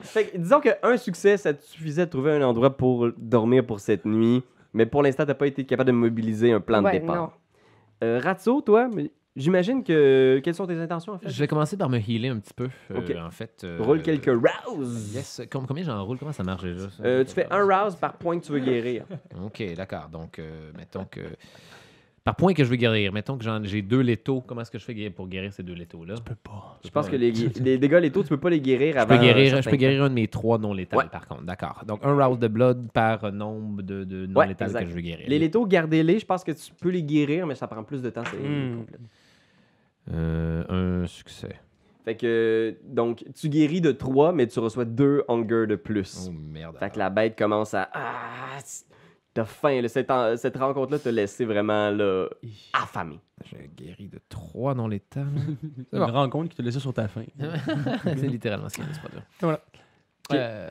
S1: Fait que disons qu'un succès, ça te suffisait de trouver un endroit pour dormir pour cette nuit, mais pour l'instant, t'as pas été capable de mobiliser un plan
S5: Ouais,
S1: de départ. Euh, Ratso, toi, j'imagine que. Quelles sont tes intentions en fait?
S4: Je vais commencer par me healer un petit peu. euh,
S1: Ok.
S4: En fait. euh,
S1: Roule quelques rouse.
S4: Yes. Com- combien j'en roule? Comment ça marche déjà ça?
S1: Euh, tu fais un rouse par point que tu veux guérir.
S4: Ok, d'accord. Donc, euh, mettons que. Par point que je veux guérir, mettons que j'en- j'ai deux létaux. Comment est-ce que je fais guérir- pour guérir ces deux létaux-là?
S3: Je peux pas.
S1: Je pense que les, les dégâts létaux, tu peux pas les guérir
S4: Je
S1: avant. un
S4: guérir, je peux guérir un de mes trois non létals,
S1: Ouais.
S4: par contre. D'accord. Donc, un rouse de blood par nombre de, de non
S1: Ouais,
S4: létals
S1: exact.
S4: que je veux guérir.
S1: Les létaux, gardez-les. Je pense que tu peux les guérir, mais ça prend plus de temps. c'est
S3: Hmm.
S1: complet.
S4: Euh, un succès.
S1: Fait que, donc, tu guéris de 3, mais tu reçois 2 hunger de plus.
S4: Oh merde.
S1: Fait que la bête commence à. Ah, T'as faim, là. Cette, en- cette rencontre-là t'a laissé vraiment là, affamé.
S4: J'ai guéri de trois non létals.
S3: C'est une rencontre qui te laissait sur ta faim.
S4: c'est littéralement ce qu'il y a, c'est pas dur.
S3: Voilà.
S4: Euh,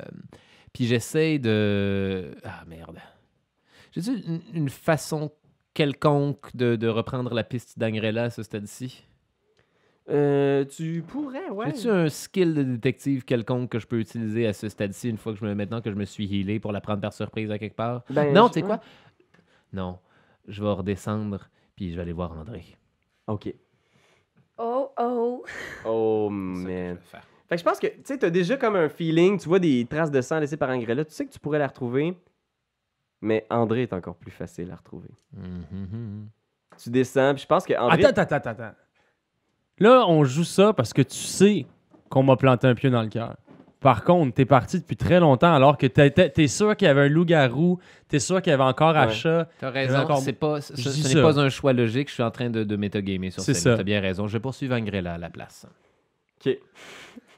S4: puis j'essaye de. Ah merde. J'ai-tu une, une façon quelconque de, de reprendre la piste d'Angrella à ce stade-ci?
S1: Euh, tu pourrais, ouais.
S4: J'ai-tu un skill de détective quelconque que je peux utiliser à ce stade-ci une fois que je me maintenant que je me suis healé pour la prendre par surprise à quelque part?
S1: Ben,
S4: non, tu sais quoi? Non. Je vais redescendre puis je vais aller voir André.
S1: Ok.
S5: Oh, oh.
S1: Oh,
S4: ça
S1: man. Fait que je pense que, tu sais, t'as déjà comme un feeling, tu vois des traces de sang laissées par Angrella, tu sais que tu pourrais la retrouver, mais André est encore plus facile à retrouver.
S4: Mhm.
S1: Tu descends, puis je pense que André...
S3: Attends, attends, attends, attends. Là, on joue ça parce que tu sais qu'on m'a planté un pied dans le cœur. Par contre, t'es parti depuis très longtemps alors que t'es- t'es t'es sûr qu'il y avait un loup-garou, t'es sûr qu'il y avait encore
S1: Ouais.
S3: Achat.
S4: T'as raison,
S3: encore-
S4: c'est pas, ce, n'est
S3: ça.
S4: pas un choix logique. Je suis en train de, de métagamer sur
S3: C'est
S4: ça. T'as bien raison. Je vais poursuivre Angrella à la place.
S1: Ok.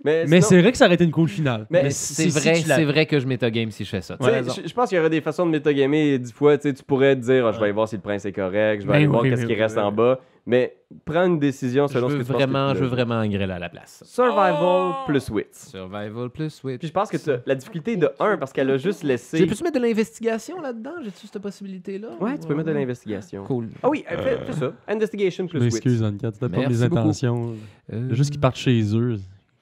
S1: Mais,
S3: Mais
S1: sinon-
S3: c'est vrai que ça aurait été une cool finale.
S1: Mais
S4: c'est
S3: si
S4: vrai, c'est vrai que je métagame si je fais ça.
S3: Ouais,
S1: je, pense qu'il y aurait des façons de métagamer dix fois. Tu pourrais te dire, Ah, je vais aller voir si le prince est correct, je vais
S3: Ben
S1: aller voir
S3: oui,
S1: qu'est-ce
S3: oui,
S1: qui
S3: oui,
S1: reste
S3: oui.
S1: en bas. Mais prends une décision
S4: Je
S1: selon
S4: veux
S1: ce que tu penses
S4: vraiment,
S1: que tu
S4: je veux vraiment Angrella à la place.
S1: Survival plus wits.
S4: Survival plus wit.
S1: Puis je pense que t'as la difficulté est de 1 parce qu'elle a juste laissé.
S4: J'ai pu mettre de l'investigation là-dedans? J'ai-tu cette possibilité-là?
S1: Ouais, tu peux mettre de l'investigation.
S4: Cool.
S1: Ah oui, euh, fais, fais ça. Investigation plus wits.
S3: m'excuse, Anne-Cat, c'était pas mes intentions.
S4: Euh,
S3: C'est Juste qu'ils partent chez eux,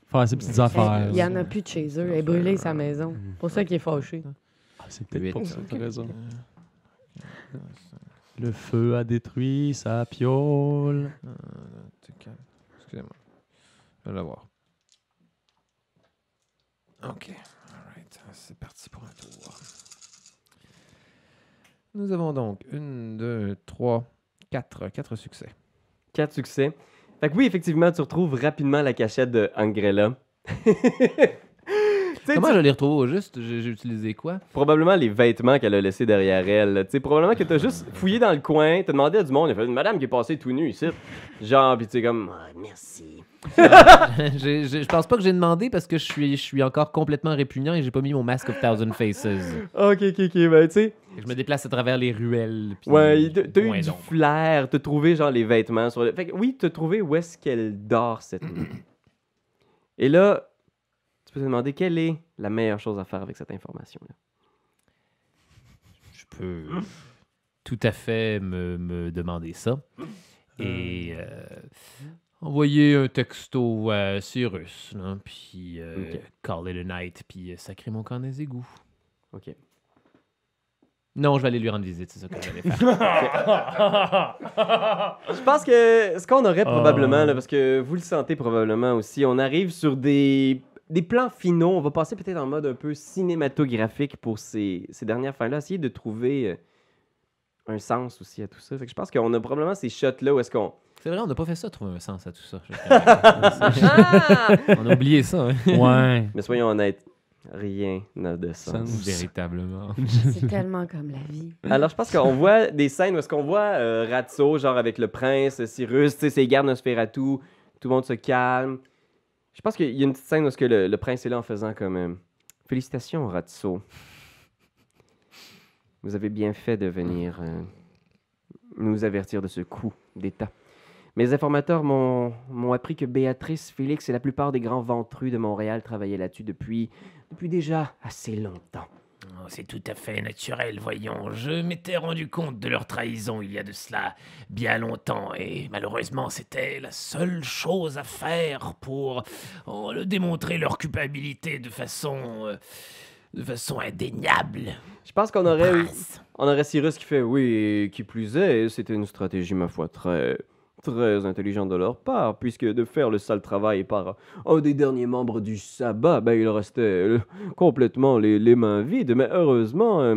S3: faire ces petites affaires.
S5: Il y en a plus de chez eux. Elle est brûlée, sa maison. pour ça qu'il est fâché.
S3: Ah, c'est peut-être pour ça, t'as raison.
S4: Euh,
S3: Le feu a détruit sa piole.
S4: calme. Excusez-moi. Je vais l'avoir. Ok. Alright. C'est parti pour un tour. Nous avons donc une, deux, trois, quatre, quatre succès.
S1: 4 succès. Fait que oui, effectivement, tu retrouves rapidement la cachette de Angrella.
S4: Comment je les retrouve au juste? J'ai j'ai utilisé quoi?
S1: Probablement les vêtements qu'elle a laissés derrière elle. Tu sais, probablement que t'as juste fouillé dans le coin, t'as demandé à du monde, il a fait une madame qui est passée tout nue ici. Genre, pis tu sais, comme, Ah, merci.
S4: J'ai- j'ai- Je pense pas que j'ai demandé parce que je suis, je suis encore complètement répugnant et j'ai pas mis mon Mask of Thousand Faces.
S1: Ok, ok, ok, ben tu sais.
S4: Je me déplace à travers les ruelles. puis
S1: Ouais, t'as t'as eu du
S4: d'ombre.
S1: flair, t'as trouvé genre les vêtements sur le. Fait que oui, t'as trouvé où est-ce qu'elle dort cette nuit. Et là, peux te demander quelle est la meilleure chose à faire avec cette information-là.
S4: Je peux tout à fait me, me demander ça. Et euh, envoyer un texto à Cyrus, là, puis euh,
S1: Ok.
S4: call it a night, puis euh, sacrer mon camp des égouts.
S1: Ok.
S4: Non, je vais aller lui rendre visite, c'est ça que j'allais faire.
S1: Je pense que ce qu'on aurait
S3: Ah.
S1: probablement, là, parce que vous le sentez probablement aussi, on arrive sur des, des plans finaux. On va passer peut-être en mode un peu cinématographique pour ces, ces dernières fins-là. Essayer de trouver euh, un sens aussi à tout ça. Fait que je pense qu'on a probablement ces shots-là où est-ce qu'on.
S4: C'est vrai, on n'a pas fait ça, trouver un sens à tout ça.
S1: Ah!
S4: on a oublié ça, hein.
S3: Ouais.
S1: Mais soyons honnêtes, rien n'a de sens.
S3: Sens.
S4: Véritablement.
S5: C'est tellement comme la vie.
S1: Alors, je pense qu'on voit des scènes où est-ce qu'on voit euh, Ratso, genre avec le prince, Cyrus, tu sais, ses gardes Nosferatu, tout le monde se calme. Je pense qu'il y a une petite scène où est-ce que le, prince est là en faisant comme euh, Félicitations, Ratso. Vous avez bien fait de venir euh, nous avertir de ce coup d'État. Mes informateurs m'ont m'ont appris que Béatrice, Félix et la plupart des grands ventrus de Montréal travaillaient là-dessus depuis, depuis déjà assez longtemps.
S6: Oh, C'est tout à fait naturel, voyons. Je m'étais rendu compte de leur trahison il y a de cela bien longtemps, et malheureusement c'était la seule chose à faire pour oh, le démontrer leur culpabilité de façon... euh, de façon indéniable.
S1: Je pense qu'on aurait eu... On aurait Cyrus qui fait oui, qui plus est, c'était une stratégie, ma foi, très, très intelligente de leur part, puisque de faire le sale travail par un des derniers membres du sabbat, ben, il restait euh, complètement les, les mains vides. Mais heureusement, euh,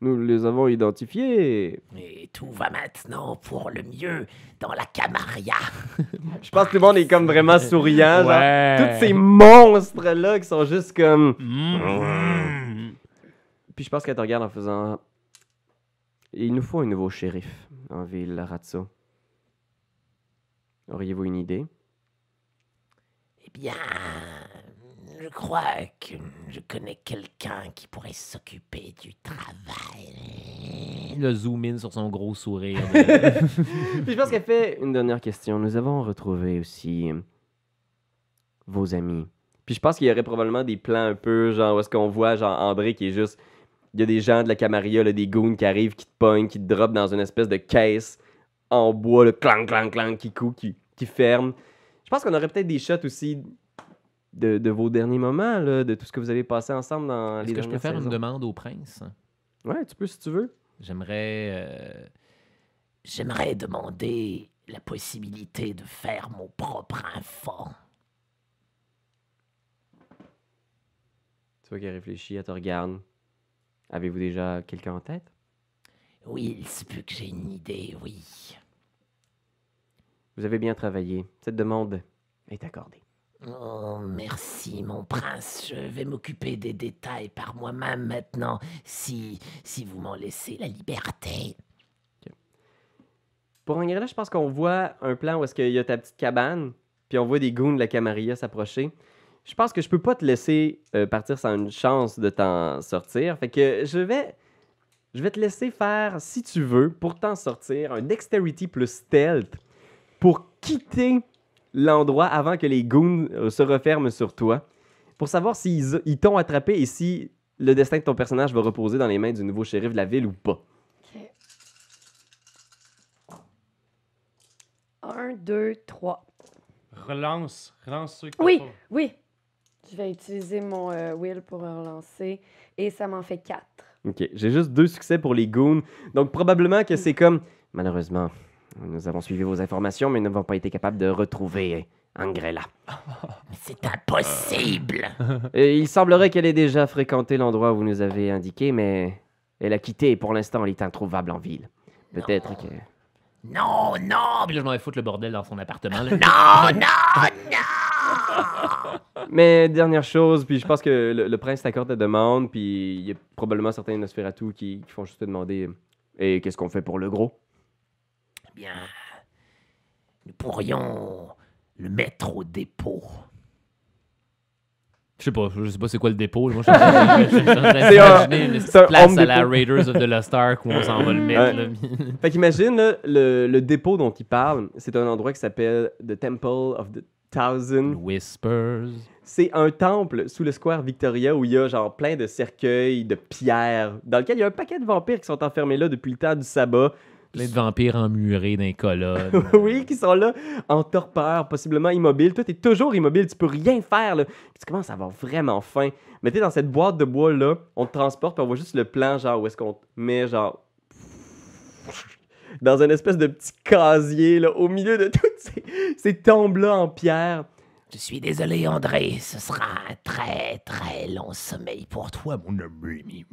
S1: nous les avons identifiés.
S6: Et tout va maintenant pour le mieux dans la Camarilla.
S1: Je pense que tout le monde est comme vraiment souriant. genre,
S3: Ouais.
S1: tous ces monstres-là qui sont juste comme.
S3: Mhm.
S1: Puis je pense qu'elle te regarde en faisant. Il nous faut un nouveau shérif en ville, Ratso. Auriez-vous une idée?
S6: Eh bien, je crois que je connais quelqu'un qui pourrait s'occuper du travail.
S4: Il a zoom in sur son gros sourire.
S1: Puis je pense qu'elle fait une dernière question. Nous avons retrouvé aussi vos amis. Puis je pense qu'il y aurait probablement des plans un peu, genre, où est-ce qu'on voit, genre, André qui est juste. Il y a des gens de la Camarilla, là, des goons qui arrivent, qui te pognent, qui te dropent dans une espèce de caisse en bois, le clang, clang, clang, qui coule, qui, qui ferme. Je pense qu'on aurait peut-être des shots aussi de, de vos derniers moments, là, de tout ce que vous avez passé ensemble dans
S4: Est-ce
S1: les
S4: que je peux faire une demande au prince?
S1: Ouais, tu peux si tu veux.
S4: J'aimerais. euh,
S6: J'aimerais demander la possibilité de faire mon propre enfant.
S1: Tu vois qu'elle réfléchit, elle te regarde. Avez-vous déjà quelqu'un en tête?
S6: Oui, il se peut que j'ai une idée, oui.
S1: Vous avez bien travaillé. Cette demande est accordée.
S6: Oh, merci, mon prince. Je vais m'occuper des détails par moi-même maintenant, si, si vous m'en laissez la liberté.
S1: Pour Angrela, je pense qu'on voit un plan où est-ce qu'il y a ta petite cabane, puis on voit des goons de la Camarilla s'approcher. Je pense que je peux pas te laisser euh, partir sans une chance de t'en sortir. Fait que je vais, je vais te laisser faire, si tu veux, pour t'en sortir, un dexterity plus stealth pour quitter l'endroit avant que les goons euh, se referment sur toi, pour savoir s'ils ils t'ont attrapé et si le destin de ton personnage va reposer dans les mains du nouveau shérif de la ville ou pas.
S5: OK. Un, deux, trois.
S3: Relance. Relance ceux qui
S5: Oui,
S3: pas.
S5: oui. Je vais utiliser mon euh, will pour relancer. Et ça m'en fait quatre.
S1: Ok, j'ai juste deux succès pour les goons. Donc probablement que c'est comme... Malheureusement, nous avons suivi vos informations, mais nous n'avons pas été capables de retrouver Angrella.
S6: C'est impossible.
S1: Et il semblerait qu'elle ait déjà fréquenté l'endroit où vous nous avez indiqué, mais elle a quitté et pour l'instant elle est introuvable en ville. Peut-être que...
S6: Non, non,
S4: Puis là, je m'en vais foutre le bordel dans son appartement. là.
S6: non, non, non.
S1: Mais dernière chose, puis je pense que le, le prince t'accorde ta demande, puis il y a probablement certains Nosferatu qui, qui font juste te demander Et qu'est-ce qu'on fait pour le gros?
S6: Bien, nous pourrions le mettre au dépôt.
S4: Je sais pas, je sais pas c'est quoi le dépôt. Moi, je suis
S1: C'est
S4: place à la. Raiders of the Lost Ark où on s'en va le mettre. là.
S1: Fait qu'imagine, le dépôt dont il parle, c'est un endroit qui s'appelle The Temple of the Thousand.
S4: Whispers.
S1: C'est un temple sous le square Victoria où il y a genre plein de cercueils, de pierres, dans lequel il y a un paquet de vampires qui sont enfermés là depuis le temps du sabbat.
S4: Plein de vampires emmurés dans les colonnes.
S1: oui, qui sont là en torpeur, possiblement immobiles. Toi, t'es toujours immobile, tu peux rien faire. Là. Puis tu commences à avoir vraiment faim. Mais t'es dans cette boîte de bois là, on te transporte, puis on voit juste le plan, genre où est-ce qu'on te met, genre. Dans une espèce de petit casier, là, au milieu de toutes ces, ces tombes-là en pierre.
S6: Je suis désolé, André. Ce sera un très, très long sommeil pour toi, mon ami.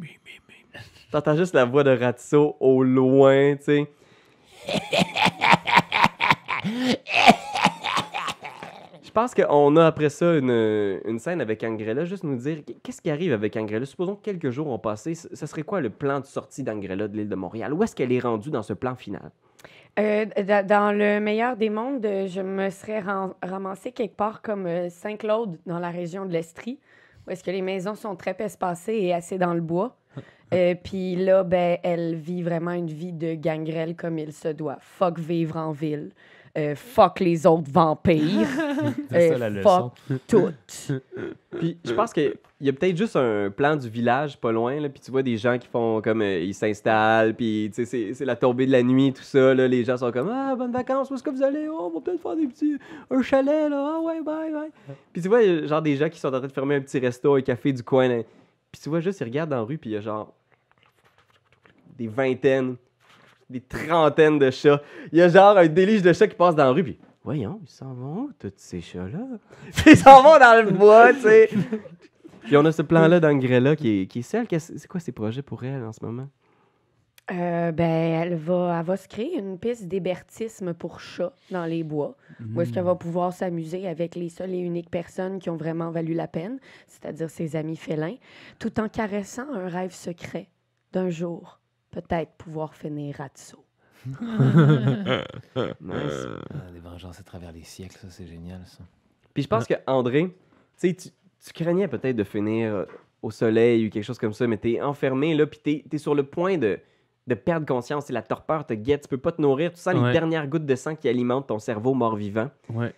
S1: T'entends juste la voix de Ratso au loin, tu sais. Je pense qu'on a après ça une, une scène avec Angrella. Juste nous dire qu'est-ce qui arrive avec Angrella? Supposons que quelques jours ont passé. Ce serait quoi le plan de sortie d'Angrella de l'île de Montréal? Où est-ce qu'elle est rendue dans ce plan final?
S5: Euh, da- dans le meilleur des mondes, je me serais ram- ramassée quelque part comme euh, Saint-Claude, dans la région de l'Estrie, où est-ce que les maisons sont très espacées et assez dans le bois. Euh, Puis là, ben, elle vit vraiment une vie de gangrel comme il se doit. Fuck vivre en ville. Euh, fuck les autres vampires.
S4: C'est ça
S5: Euh,
S4: la leçon.
S5: fuck tout.
S1: Puis je pense qu'il y a peut-être juste un plan du village pas loin, là, puis tu vois des gens qui font comme euh, ils s'installent, puis tu sais, c'est- la tombée de la nuit, tout ça. Là, les gens sont comme Ah, bonnes vacances, où est-ce que vous allez? Oh, on va peut-être faire des petits. un chalet, là. Ah, ouais, bye, bye. Puis tu vois, genre des gens qui sont en train de fermer un petit resto, un café du coin. là. Puis tu vois juste, ils regardent dans la rue, puis il y a genre des vingtaines, des trentaines de chats. Il y a genre un délige de chats qui passe dans la rue, puis voyons, ils s'en vont où, tous ces chats-là? Ils s'en vont dans le bois, tu sais. Puis on a ce plan-là d'Angrella qui est, qui est. Qu'est-ce- C'est quoi ses projets pour elle en ce moment?
S5: Euh, ben, elle va, elle va se créer une piste d'hébertisme pour chats dans les bois, où est-ce qu'elle va pouvoir s'amuser avec les seules et uniques personnes qui ont vraiment valu la peine, c'est-à-dire ses amis félins, tout en caressant un rêve secret d'un jour, peut-être pouvoir finir Ratso.
S1: Nice.
S4: Ah, des vengeances à travers les siècles, ça c'est génial ça.
S1: Puis je pense que André, tu craignais peut-être de finir euh, au soleil ou quelque chose comme ça, mais t'es enfermé là, puis t'es es sur le point de, de perdre conscience. Et la torpeur te guette, tu peux pas te nourrir, tu sens les dernières gouttes de sang qui alimentent ton cerveau mort-vivant.
S3: Ouais.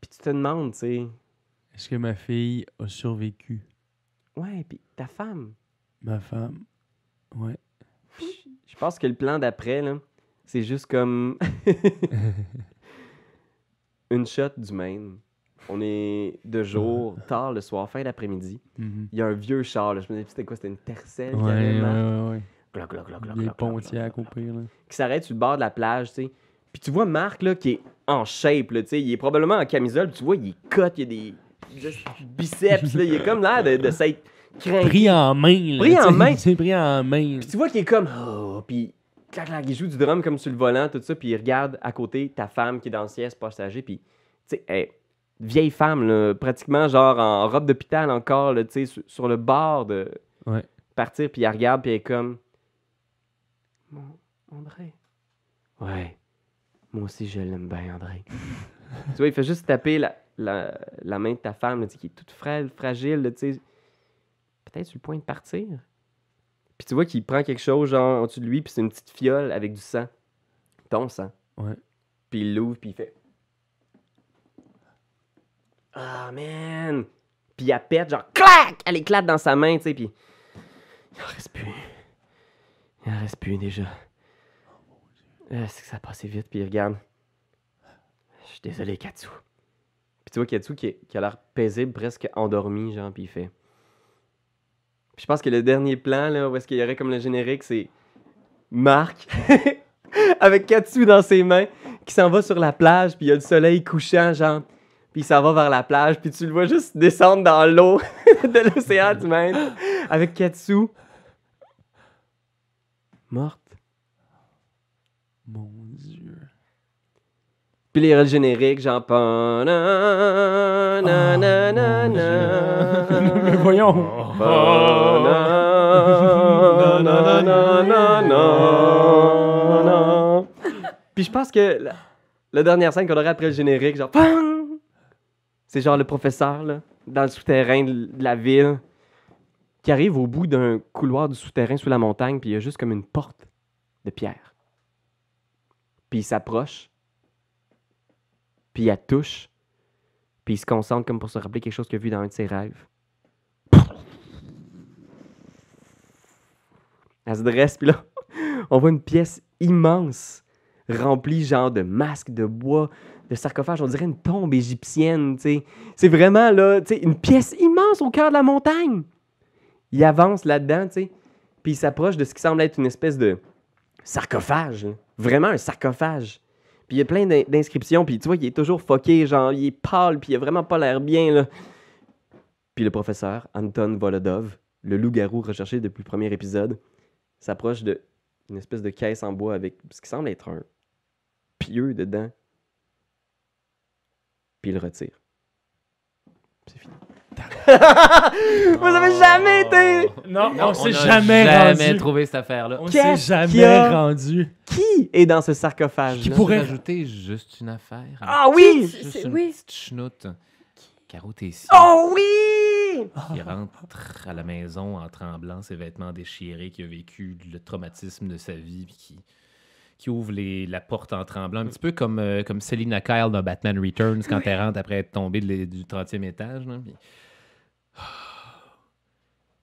S1: Puis tu te demandes, tu sais,
S3: Est-ce que ma fille a survécu?
S1: ouais, puis ta femme?
S3: Ma femme? Ouais.
S1: Je pense que le plan d'après, là, c'est juste comme une shot du Maine. On est de jour, tard le soir, fin d'après-midi.
S3: Mhm.
S1: Il y a un vieux char, là. je me disais, c'était quoi? C'était une tercelle
S3: Ouais, ouais,
S1: carrément.
S3: ouais, ouais.
S1: Gloc, gloc, gloc, gloc,
S3: Des
S1: gloc,
S3: au pire, là.
S1: Qui s'arrête sur le bord de la plage, tu sais. Puis tu vois Marc, là, qui est en shape, là, tu sais. Il est probablement en camisole, tu vois, il est cut, il y a des biceps, là. Il est comme l'air de, de s'être craint.
S3: Pris en main, là.
S1: Pris en main.
S3: C'est pris en main.
S1: Puis tu vois qu'il est comme. Oh, puis clac, clac, il joue du drum comme sur le volant, tout ça. Puis il regarde à côté ta femme qui est dans le siège passager. Puis, tu sais, hey, vieille femme, là, pratiquement genre en robe d'hôpital encore, là, tu sais, sur, sur le bord de
S3: Ouais.
S1: partir. Puis elle regarde, puis elle est comme. Mon André. Ouais. Moi aussi, je l'aime bien, André. tu vois, il fait juste taper la, la, la main de ta femme, là, tu sais, qui est toute frêle, fragile, tu sais. Peut-être sur le point de partir. Puis tu vois qu'il prend quelque chose, genre, en dessous de lui, puis c'est une petite fiole avec du sang. Ton sang.
S3: Ouais.
S1: Puis il l'ouvre, puis il fait. Ah, man! Puis elle pète, genre, clac! Elle éclate dans sa main, tu sais, puis. Il en reste plus. Il en reste plus déjà. Ah, c'est que ça a passé vite, puis il regarde. Je suis désolé, Katsu. Puis tu vois Katsu qui, a l'air paisible, presque endormi, genre, puis il fait. Puis je pense que le dernier plan, là, où est-ce qu'il y aurait comme le générique, c'est Marc avec Katsu dans ses mains qui s'en va sur la plage, puis il y a le soleil couchant, genre. Puis il s'en va vers la plage, puis tu le vois juste descendre dans l'eau de l'océan du Maine avec Katsu. Morte?
S3: Mon Dieu.
S1: Puis aura le générique, genre. na-
S3: Mais voyons.
S1: Puis je pense que la, la dernière scène qu'on aurait après le générique, genre. C'est genre le professeur, là, dans le souterrain de la ville, qui arrive au bout d'un couloir du souterrain sous la montagne, puis il y a juste comme une porte de pierre. Puis il s'approche, puis il touche, puis il se concentre comme pour se rappeler quelque chose qu'il a vu dans un de ses rêves. Elle se dresse, puis là, on voit une pièce immense, remplie genre de masques de bois, de sarcophages, on dirait une tombe égyptienne, tu sais. C'est vraiment, là, tu sais, une pièce immense au cœur de la montagne. Il avance là-dedans, tu sais, puis il s'approche de ce qui semble être une espèce de sarcophage, vraiment un sarcophage. Puis il y a plein d'in- d'inscriptions, puis tu vois, il est toujours foqué, genre, il est pâle, puis il a vraiment pas l'air bien, là. Puis le professeur, Anton Volodov, le loup-garou recherché depuis le premier épisode, s'approche de une espèce de caisse en bois avec ce qui semble être un pieu dedans. Puis il le retire. C'est fini. Vous avez jamais été...
S3: Non,
S4: Non,
S3: on s'est jamais,
S4: jamais
S3: rendu.
S4: trouvé cette affaire-là.
S3: On s'est
S1: Qu'est-ce
S3: jamais
S1: a?
S3: rendu.
S1: Qui est dans ce sarcophage
S4: Qui
S1: là?
S4: pourrait rajouter juste une affaire?
S1: Ah oui!
S5: C'est-
S4: Juste une
S5: oui.
S4: petite chenoute. Caro Tessier,
S1: Oh oui!
S4: qui rentre à la maison en tremblant, ses vêtements déchirés, qui a vécu le traumatisme de sa vie, puis qui, qui ouvre les, la porte en tremblant, un petit peu comme, euh, comme Selina Kyle dans Batman Returns quand elle rentre après être tombée de du 30e étage. là, puis-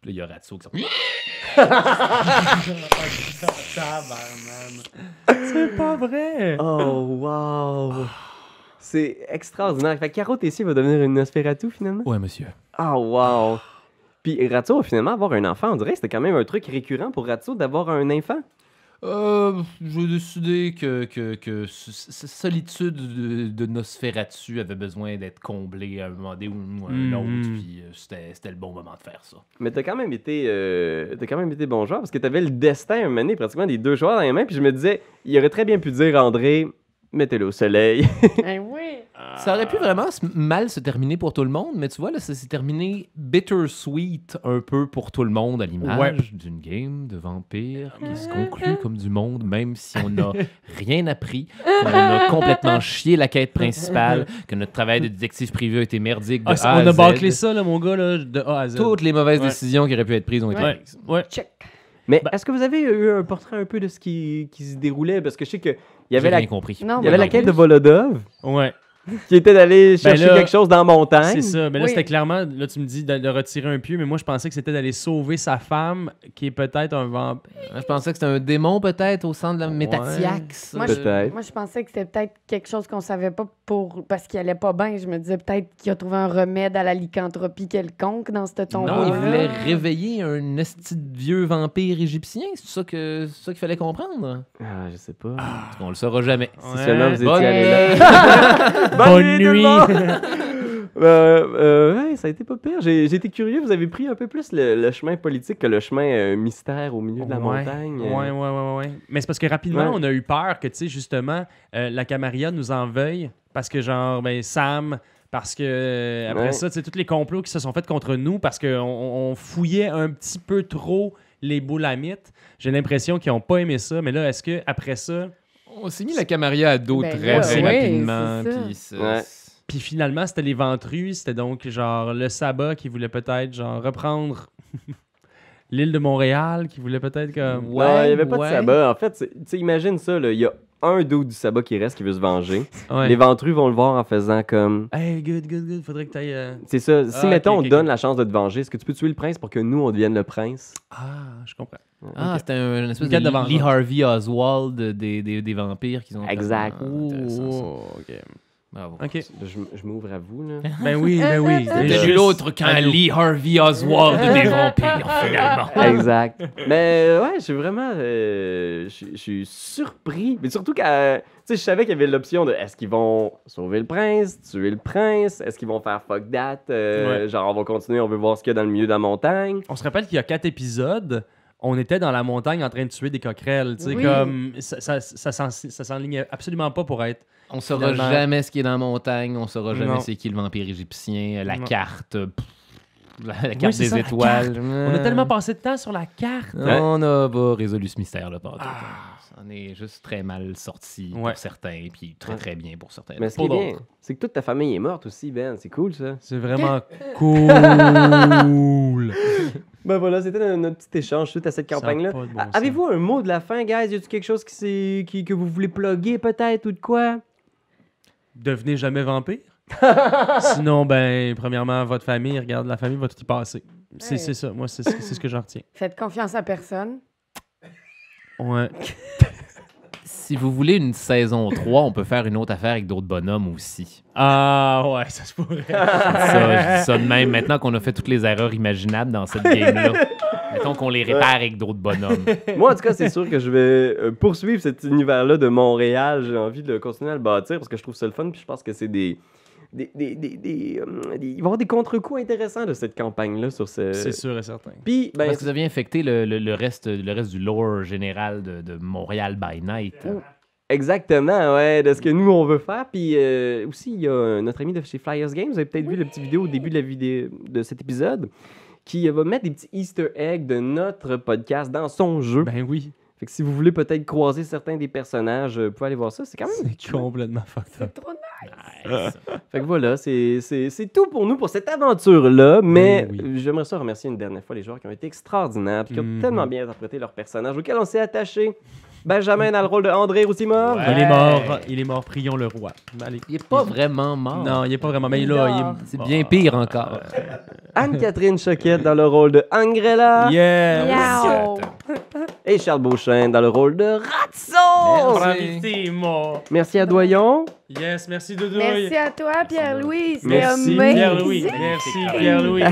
S4: Puis là, il y a Ratso qui sort.
S3: C'est pas vrai.
S1: Oh wow! C'est extraordinaire. Fait que Caro Tessier va devenir une Nosferatu finalement?
S4: Ouais, monsieur.
S1: Oh wow! Puis Ratso va finalement avoir un enfant. On dirait que c'était quand même un truc récurrent pour Ratso d'avoir un enfant.
S4: Euh, j'ai décidé que, que, que solitude de, de Nosferatu avait besoin d'être comblée à un moment donné ou à un
S3: Mhm.
S4: autre, puis euh, c'était c'était le bon moment de faire ça.
S1: Mais t'as quand même été, euh, t'as quand même été bon joueur parce que t'avais le destin un moment donné, pratiquement des deux joueurs dans les mains. Puis je me disais, il aurait très bien pu dire André, mettez-le au soleil.
S5: Ben.
S4: Ça aurait pu vraiment mal se terminer pour tout le monde, mais tu vois, là, ça s'est terminé bittersweet un peu pour tout le monde à l'image
S3: Ouais.
S4: d'une game de vampires qui se conclut comme du monde, même si on n'a rien appris, qu'on a complètement chié la quête principale, que notre travail de détective privé a été merdique de
S3: Ah,
S4: A
S3: on a bâclé ça, là, mon gars, là, de A à Z.
S4: Toutes les mauvaises
S3: Ouais.
S4: décisions qui auraient pu être prises ont été
S3: Ouais.
S4: prises.
S3: Ouais.
S5: Check.
S1: Mais
S3: Ben-
S1: est-ce que vous avez eu un portrait un peu de ce qui, qui se déroulait? Parce que je sais qu'il y
S4: J'ai
S1: avait, la,
S4: rien compris.
S5: Non,
S1: il y avait la quête de. Volodov
S3: Ouais.
S1: Qui était d'aller chercher
S3: là,
S1: quelque chose dans la montagne.
S3: C'est ça. Mais là,
S5: Oui.
S3: c'était clairement, là, tu me dis de, de retirer un pieu, mais moi, je pensais que c'était d'aller sauver sa femme, qui est peut-être un vampire.
S4: Je pensais que c'était un démon, peut-être, au centre de la
S3: Ouais.
S4: Métatiax.
S5: Moi,
S1: Peut-être.
S5: Moi, je pensais que c'était peut-être quelque chose qu'on savait pas pour parce qu'il allait pas bien. Je me disais peut-être qu'il a trouvé un remède à la lycanthropie quelconque dans ce tombeau.
S4: Non, il voulait réveiller un esti de vieux vampire égyptien. C'est ça que c'est ça qu'il fallait comprendre.
S1: Ah, je sais pas.
S4: On le saura jamais.
S1: Si seulement vous étiez allé là.
S3: Bonne nuit.
S1: monde! Euh, euh, ouais, ça a été pas pire. J'ai été curieux. Vous avez pris un peu plus le, le chemin politique que le chemin euh, mystère au milieu de la
S3: Ouais.
S1: montagne.
S3: Ouais, ouais, ouais, ouais, ouais. Mais c'est parce que rapidement,
S1: Ouais.
S3: on a eu peur que, tu sais, justement, euh, la Camarilla nous en veuille parce que, genre, ben, Sam, parce que, euh, après ça, tu sais, tous les complots qui se sont faits contre nous parce qu'on on fouillait un petit peu trop les boulamites. J'ai l'impression qu'ils n'ont pas aimé ça, mais là, est-ce que après ça,
S4: On s'est mis la Camaria à dos
S5: Ben
S4: très, très
S3: ouais,
S4: rapidement. puis ça-
S1: Ouais.
S3: puis finalement, c'était les ventrus, c'était donc, genre, le sabbat qui voulait peut-être, genre, reprendre l'île de Montréal, qui voulait peut-être comme...
S1: Ouais, il n'y avait pas
S4: ouais.
S1: de sabbat. En fait, imagine ça. là, Il y a un dos du sabbat qui reste qui veut se venger.
S3: Ouais.
S1: Les ventrus vont le voir en faisant comme.
S3: Hey, good, good, good, faudrait que t'ailles... euh,
S1: C'est ça. Si,
S3: Ah,
S1: mettons, on donne la chance de te venger, est-ce que tu peux tuer le prince pour que nous, on devienne le prince?
S3: Ah, je comprends.
S4: Ah, c'était un, une espèce de
S3: de
S4: Lee. Harvey Oswald des, des, des vampires qu'ils ont fait.
S1: Exact.
S4: Ah, intéressant, ça.
S3: ok.
S4: Bravo.
S3: Ok.
S1: Je je m'ouvre à vous. Là.
S3: Ben oui, ben oui.
S4: C'était
S3: Juste-
S4: nul autre qu'un
S3: Allô.
S4: Lee Harvey Oswald des vampires, finalement.
S1: exact. Mais euh, ouais, je suis vraiment. euh, je suis surpris. Mais surtout euh, tu sais, je savais qu'il y avait l'option de est-ce qu'ils vont sauver le prince, tuer le prince, est-ce qu'ils vont faire fuck that, euh, genre on va continuer, on veut voir ce qu'il y a dans le milieu de la montagne.
S3: On se rappelle qu'il y a quatre épisodes. On était dans la montagne en train de tuer des coquerelles. Tu sais,
S5: Oui.
S3: comme. Ça, ça, ça, ça s'enlignait absolument pas pour être.
S4: On saura
S3: Finalement.
S4: jamais ce qui est dans la montagne, on saura jamais
S3: Non.
S4: c'est qui le vampire égyptien, la
S3: Non.
S4: carte, pff, la, la carte
S3: c'est
S4: des
S3: ça, la
S4: étoiles.
S3: On a tellement passé de temps sur la carte.
S4: On n'a pas résolu ce mystère-là, pas en tout.
S3: Ah.
S4: On est juste très mal sorti
S3: Ouais.
S4: pour certains, puis très
S1: Ouais.
S4: très bien pour certains.
S1: Mais ce qui est
S3: Pour
S1: bien,
S3: d'autres.
S1: c'est que toute ta famille est morte aussi, Ben. C'est cool ça.
S3: C'est vraiment cool.
S1: Ben voilà, c'était notre- notre petit échange suite à cette
S3: Ça a
S1: campagne-là.
S3: pas de bon
S1: A-
S3: sens.
S1: Avez-vous un mot de la fin, guys? Y a-t-il quelque chose qui, s'est- qui- que vous voulez plugger peut-être ou de quoi?
S3: Devenez jamais vampire. Sinon, ben, premièrement, votre famille, regarde, la famille va tout y passer. C'est
S5: Ouais.
S3: c'est ça. Moi, c'est c'est ce que j'en retiens.
S5: Faites confiance à personne.
S3: Ouais.
S4: Si vous voulez une saison 3, on peut faire une autre affaire avec d'autres bonhommes aussi.
S3: Ah, ouais, ça se pourrait.
S4: Ça, je dis ça de même. Maintenant qu'on a fait toutes les erreurs imaginables dans cette game-là, mettons qu'on les répare avec d'autres bonhommes.
S1: Moi, en tout cas, c'est sûr que je vais euh, poursuivre cet univers-là de Montréal. J'ai envie de continuer à le bâtir parce que je trouve ça le fun. Puis je pense que c'est des. des, des, des, des, euh, des- il va y avoir des contre-coups intéressants de cette campagne-là sur ce.
S3: C'est sûr et certain.
S1: Puis, ben,
S4: Parce que vous aviez infecté le, le- le reste, le reste du lore général de, de Montréal by Night.
S1: Exactement, ouais, de ce que nous on veut faire. Puis euh, aussi, il y a notre ami de chez Flyers Games, vous avez peut-être vu la petite vidéo au début de la vidéo de cet épisode, qui va mettre des petits Easter eggs de notre podcast dans son jeu.
S3: Ben oui,
S1: Fait que si vous voulez peut-être croiser certains des personnages, euh, vous pouvez aller voir ça. C'est quand même.
S3: c'est complètement fucked up.
S5: Trop
S4: Nice.
S1: Fait que voilà, c'est c'est- c'est tout pour nous pour cette aventure-là. Mais
S3: Oui, oui.
S1: euh, j'aimerais ça remercier une dernière fois les joueurs qui ont été extraordinaires, qui ont
S3: Mhm.
S1: tellement bien interprété leur personnage auquel on s'est attaché. Benjamin dans le rôle de André Rousimard.
S4: Ouais.
S3: Il est mort, il est mort, prions le roi. Allez.
S4: Il est pas vraiment mort.
S3: Non, il est pas vraiment, mais là, il est
S4: C'est bien pire encore.
S1: Anne-Catherine Choquette dans le rôle de Angrella.
S3: Yeah!
S1: Et Charles Beauchesne dans le rôle de Ratso.
S3: Bravissimo!
S1: Merci à Doyon.
S3: Yes, merci Doudouille.
S5: Merci à toi, Pierre-Louis.
S1: Merci.
S3: Pierre-Louis. Merci Pierre-Louis.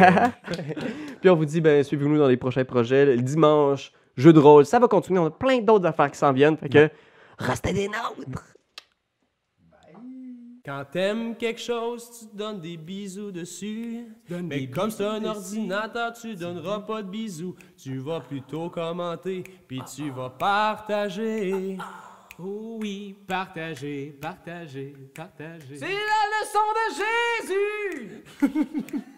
S1: Puis on vous dit, ben, suivez-nous dans les prochains projets. Le dimanche, jeu de rôle, ça va continuer. On a plein d'autres affaires qui s'en viennent. Fait que, restez des nôtres.
S8: Quand t'aimes quelque chose, tu te donnes des bisous dessus. Mais comme c'est un ordinateur, tu donneras pas de bisous. Tu vas plutôt commenter, puis tu vas partager. Oh oui, partager, partager, partager. C'est la leçon de Jésus!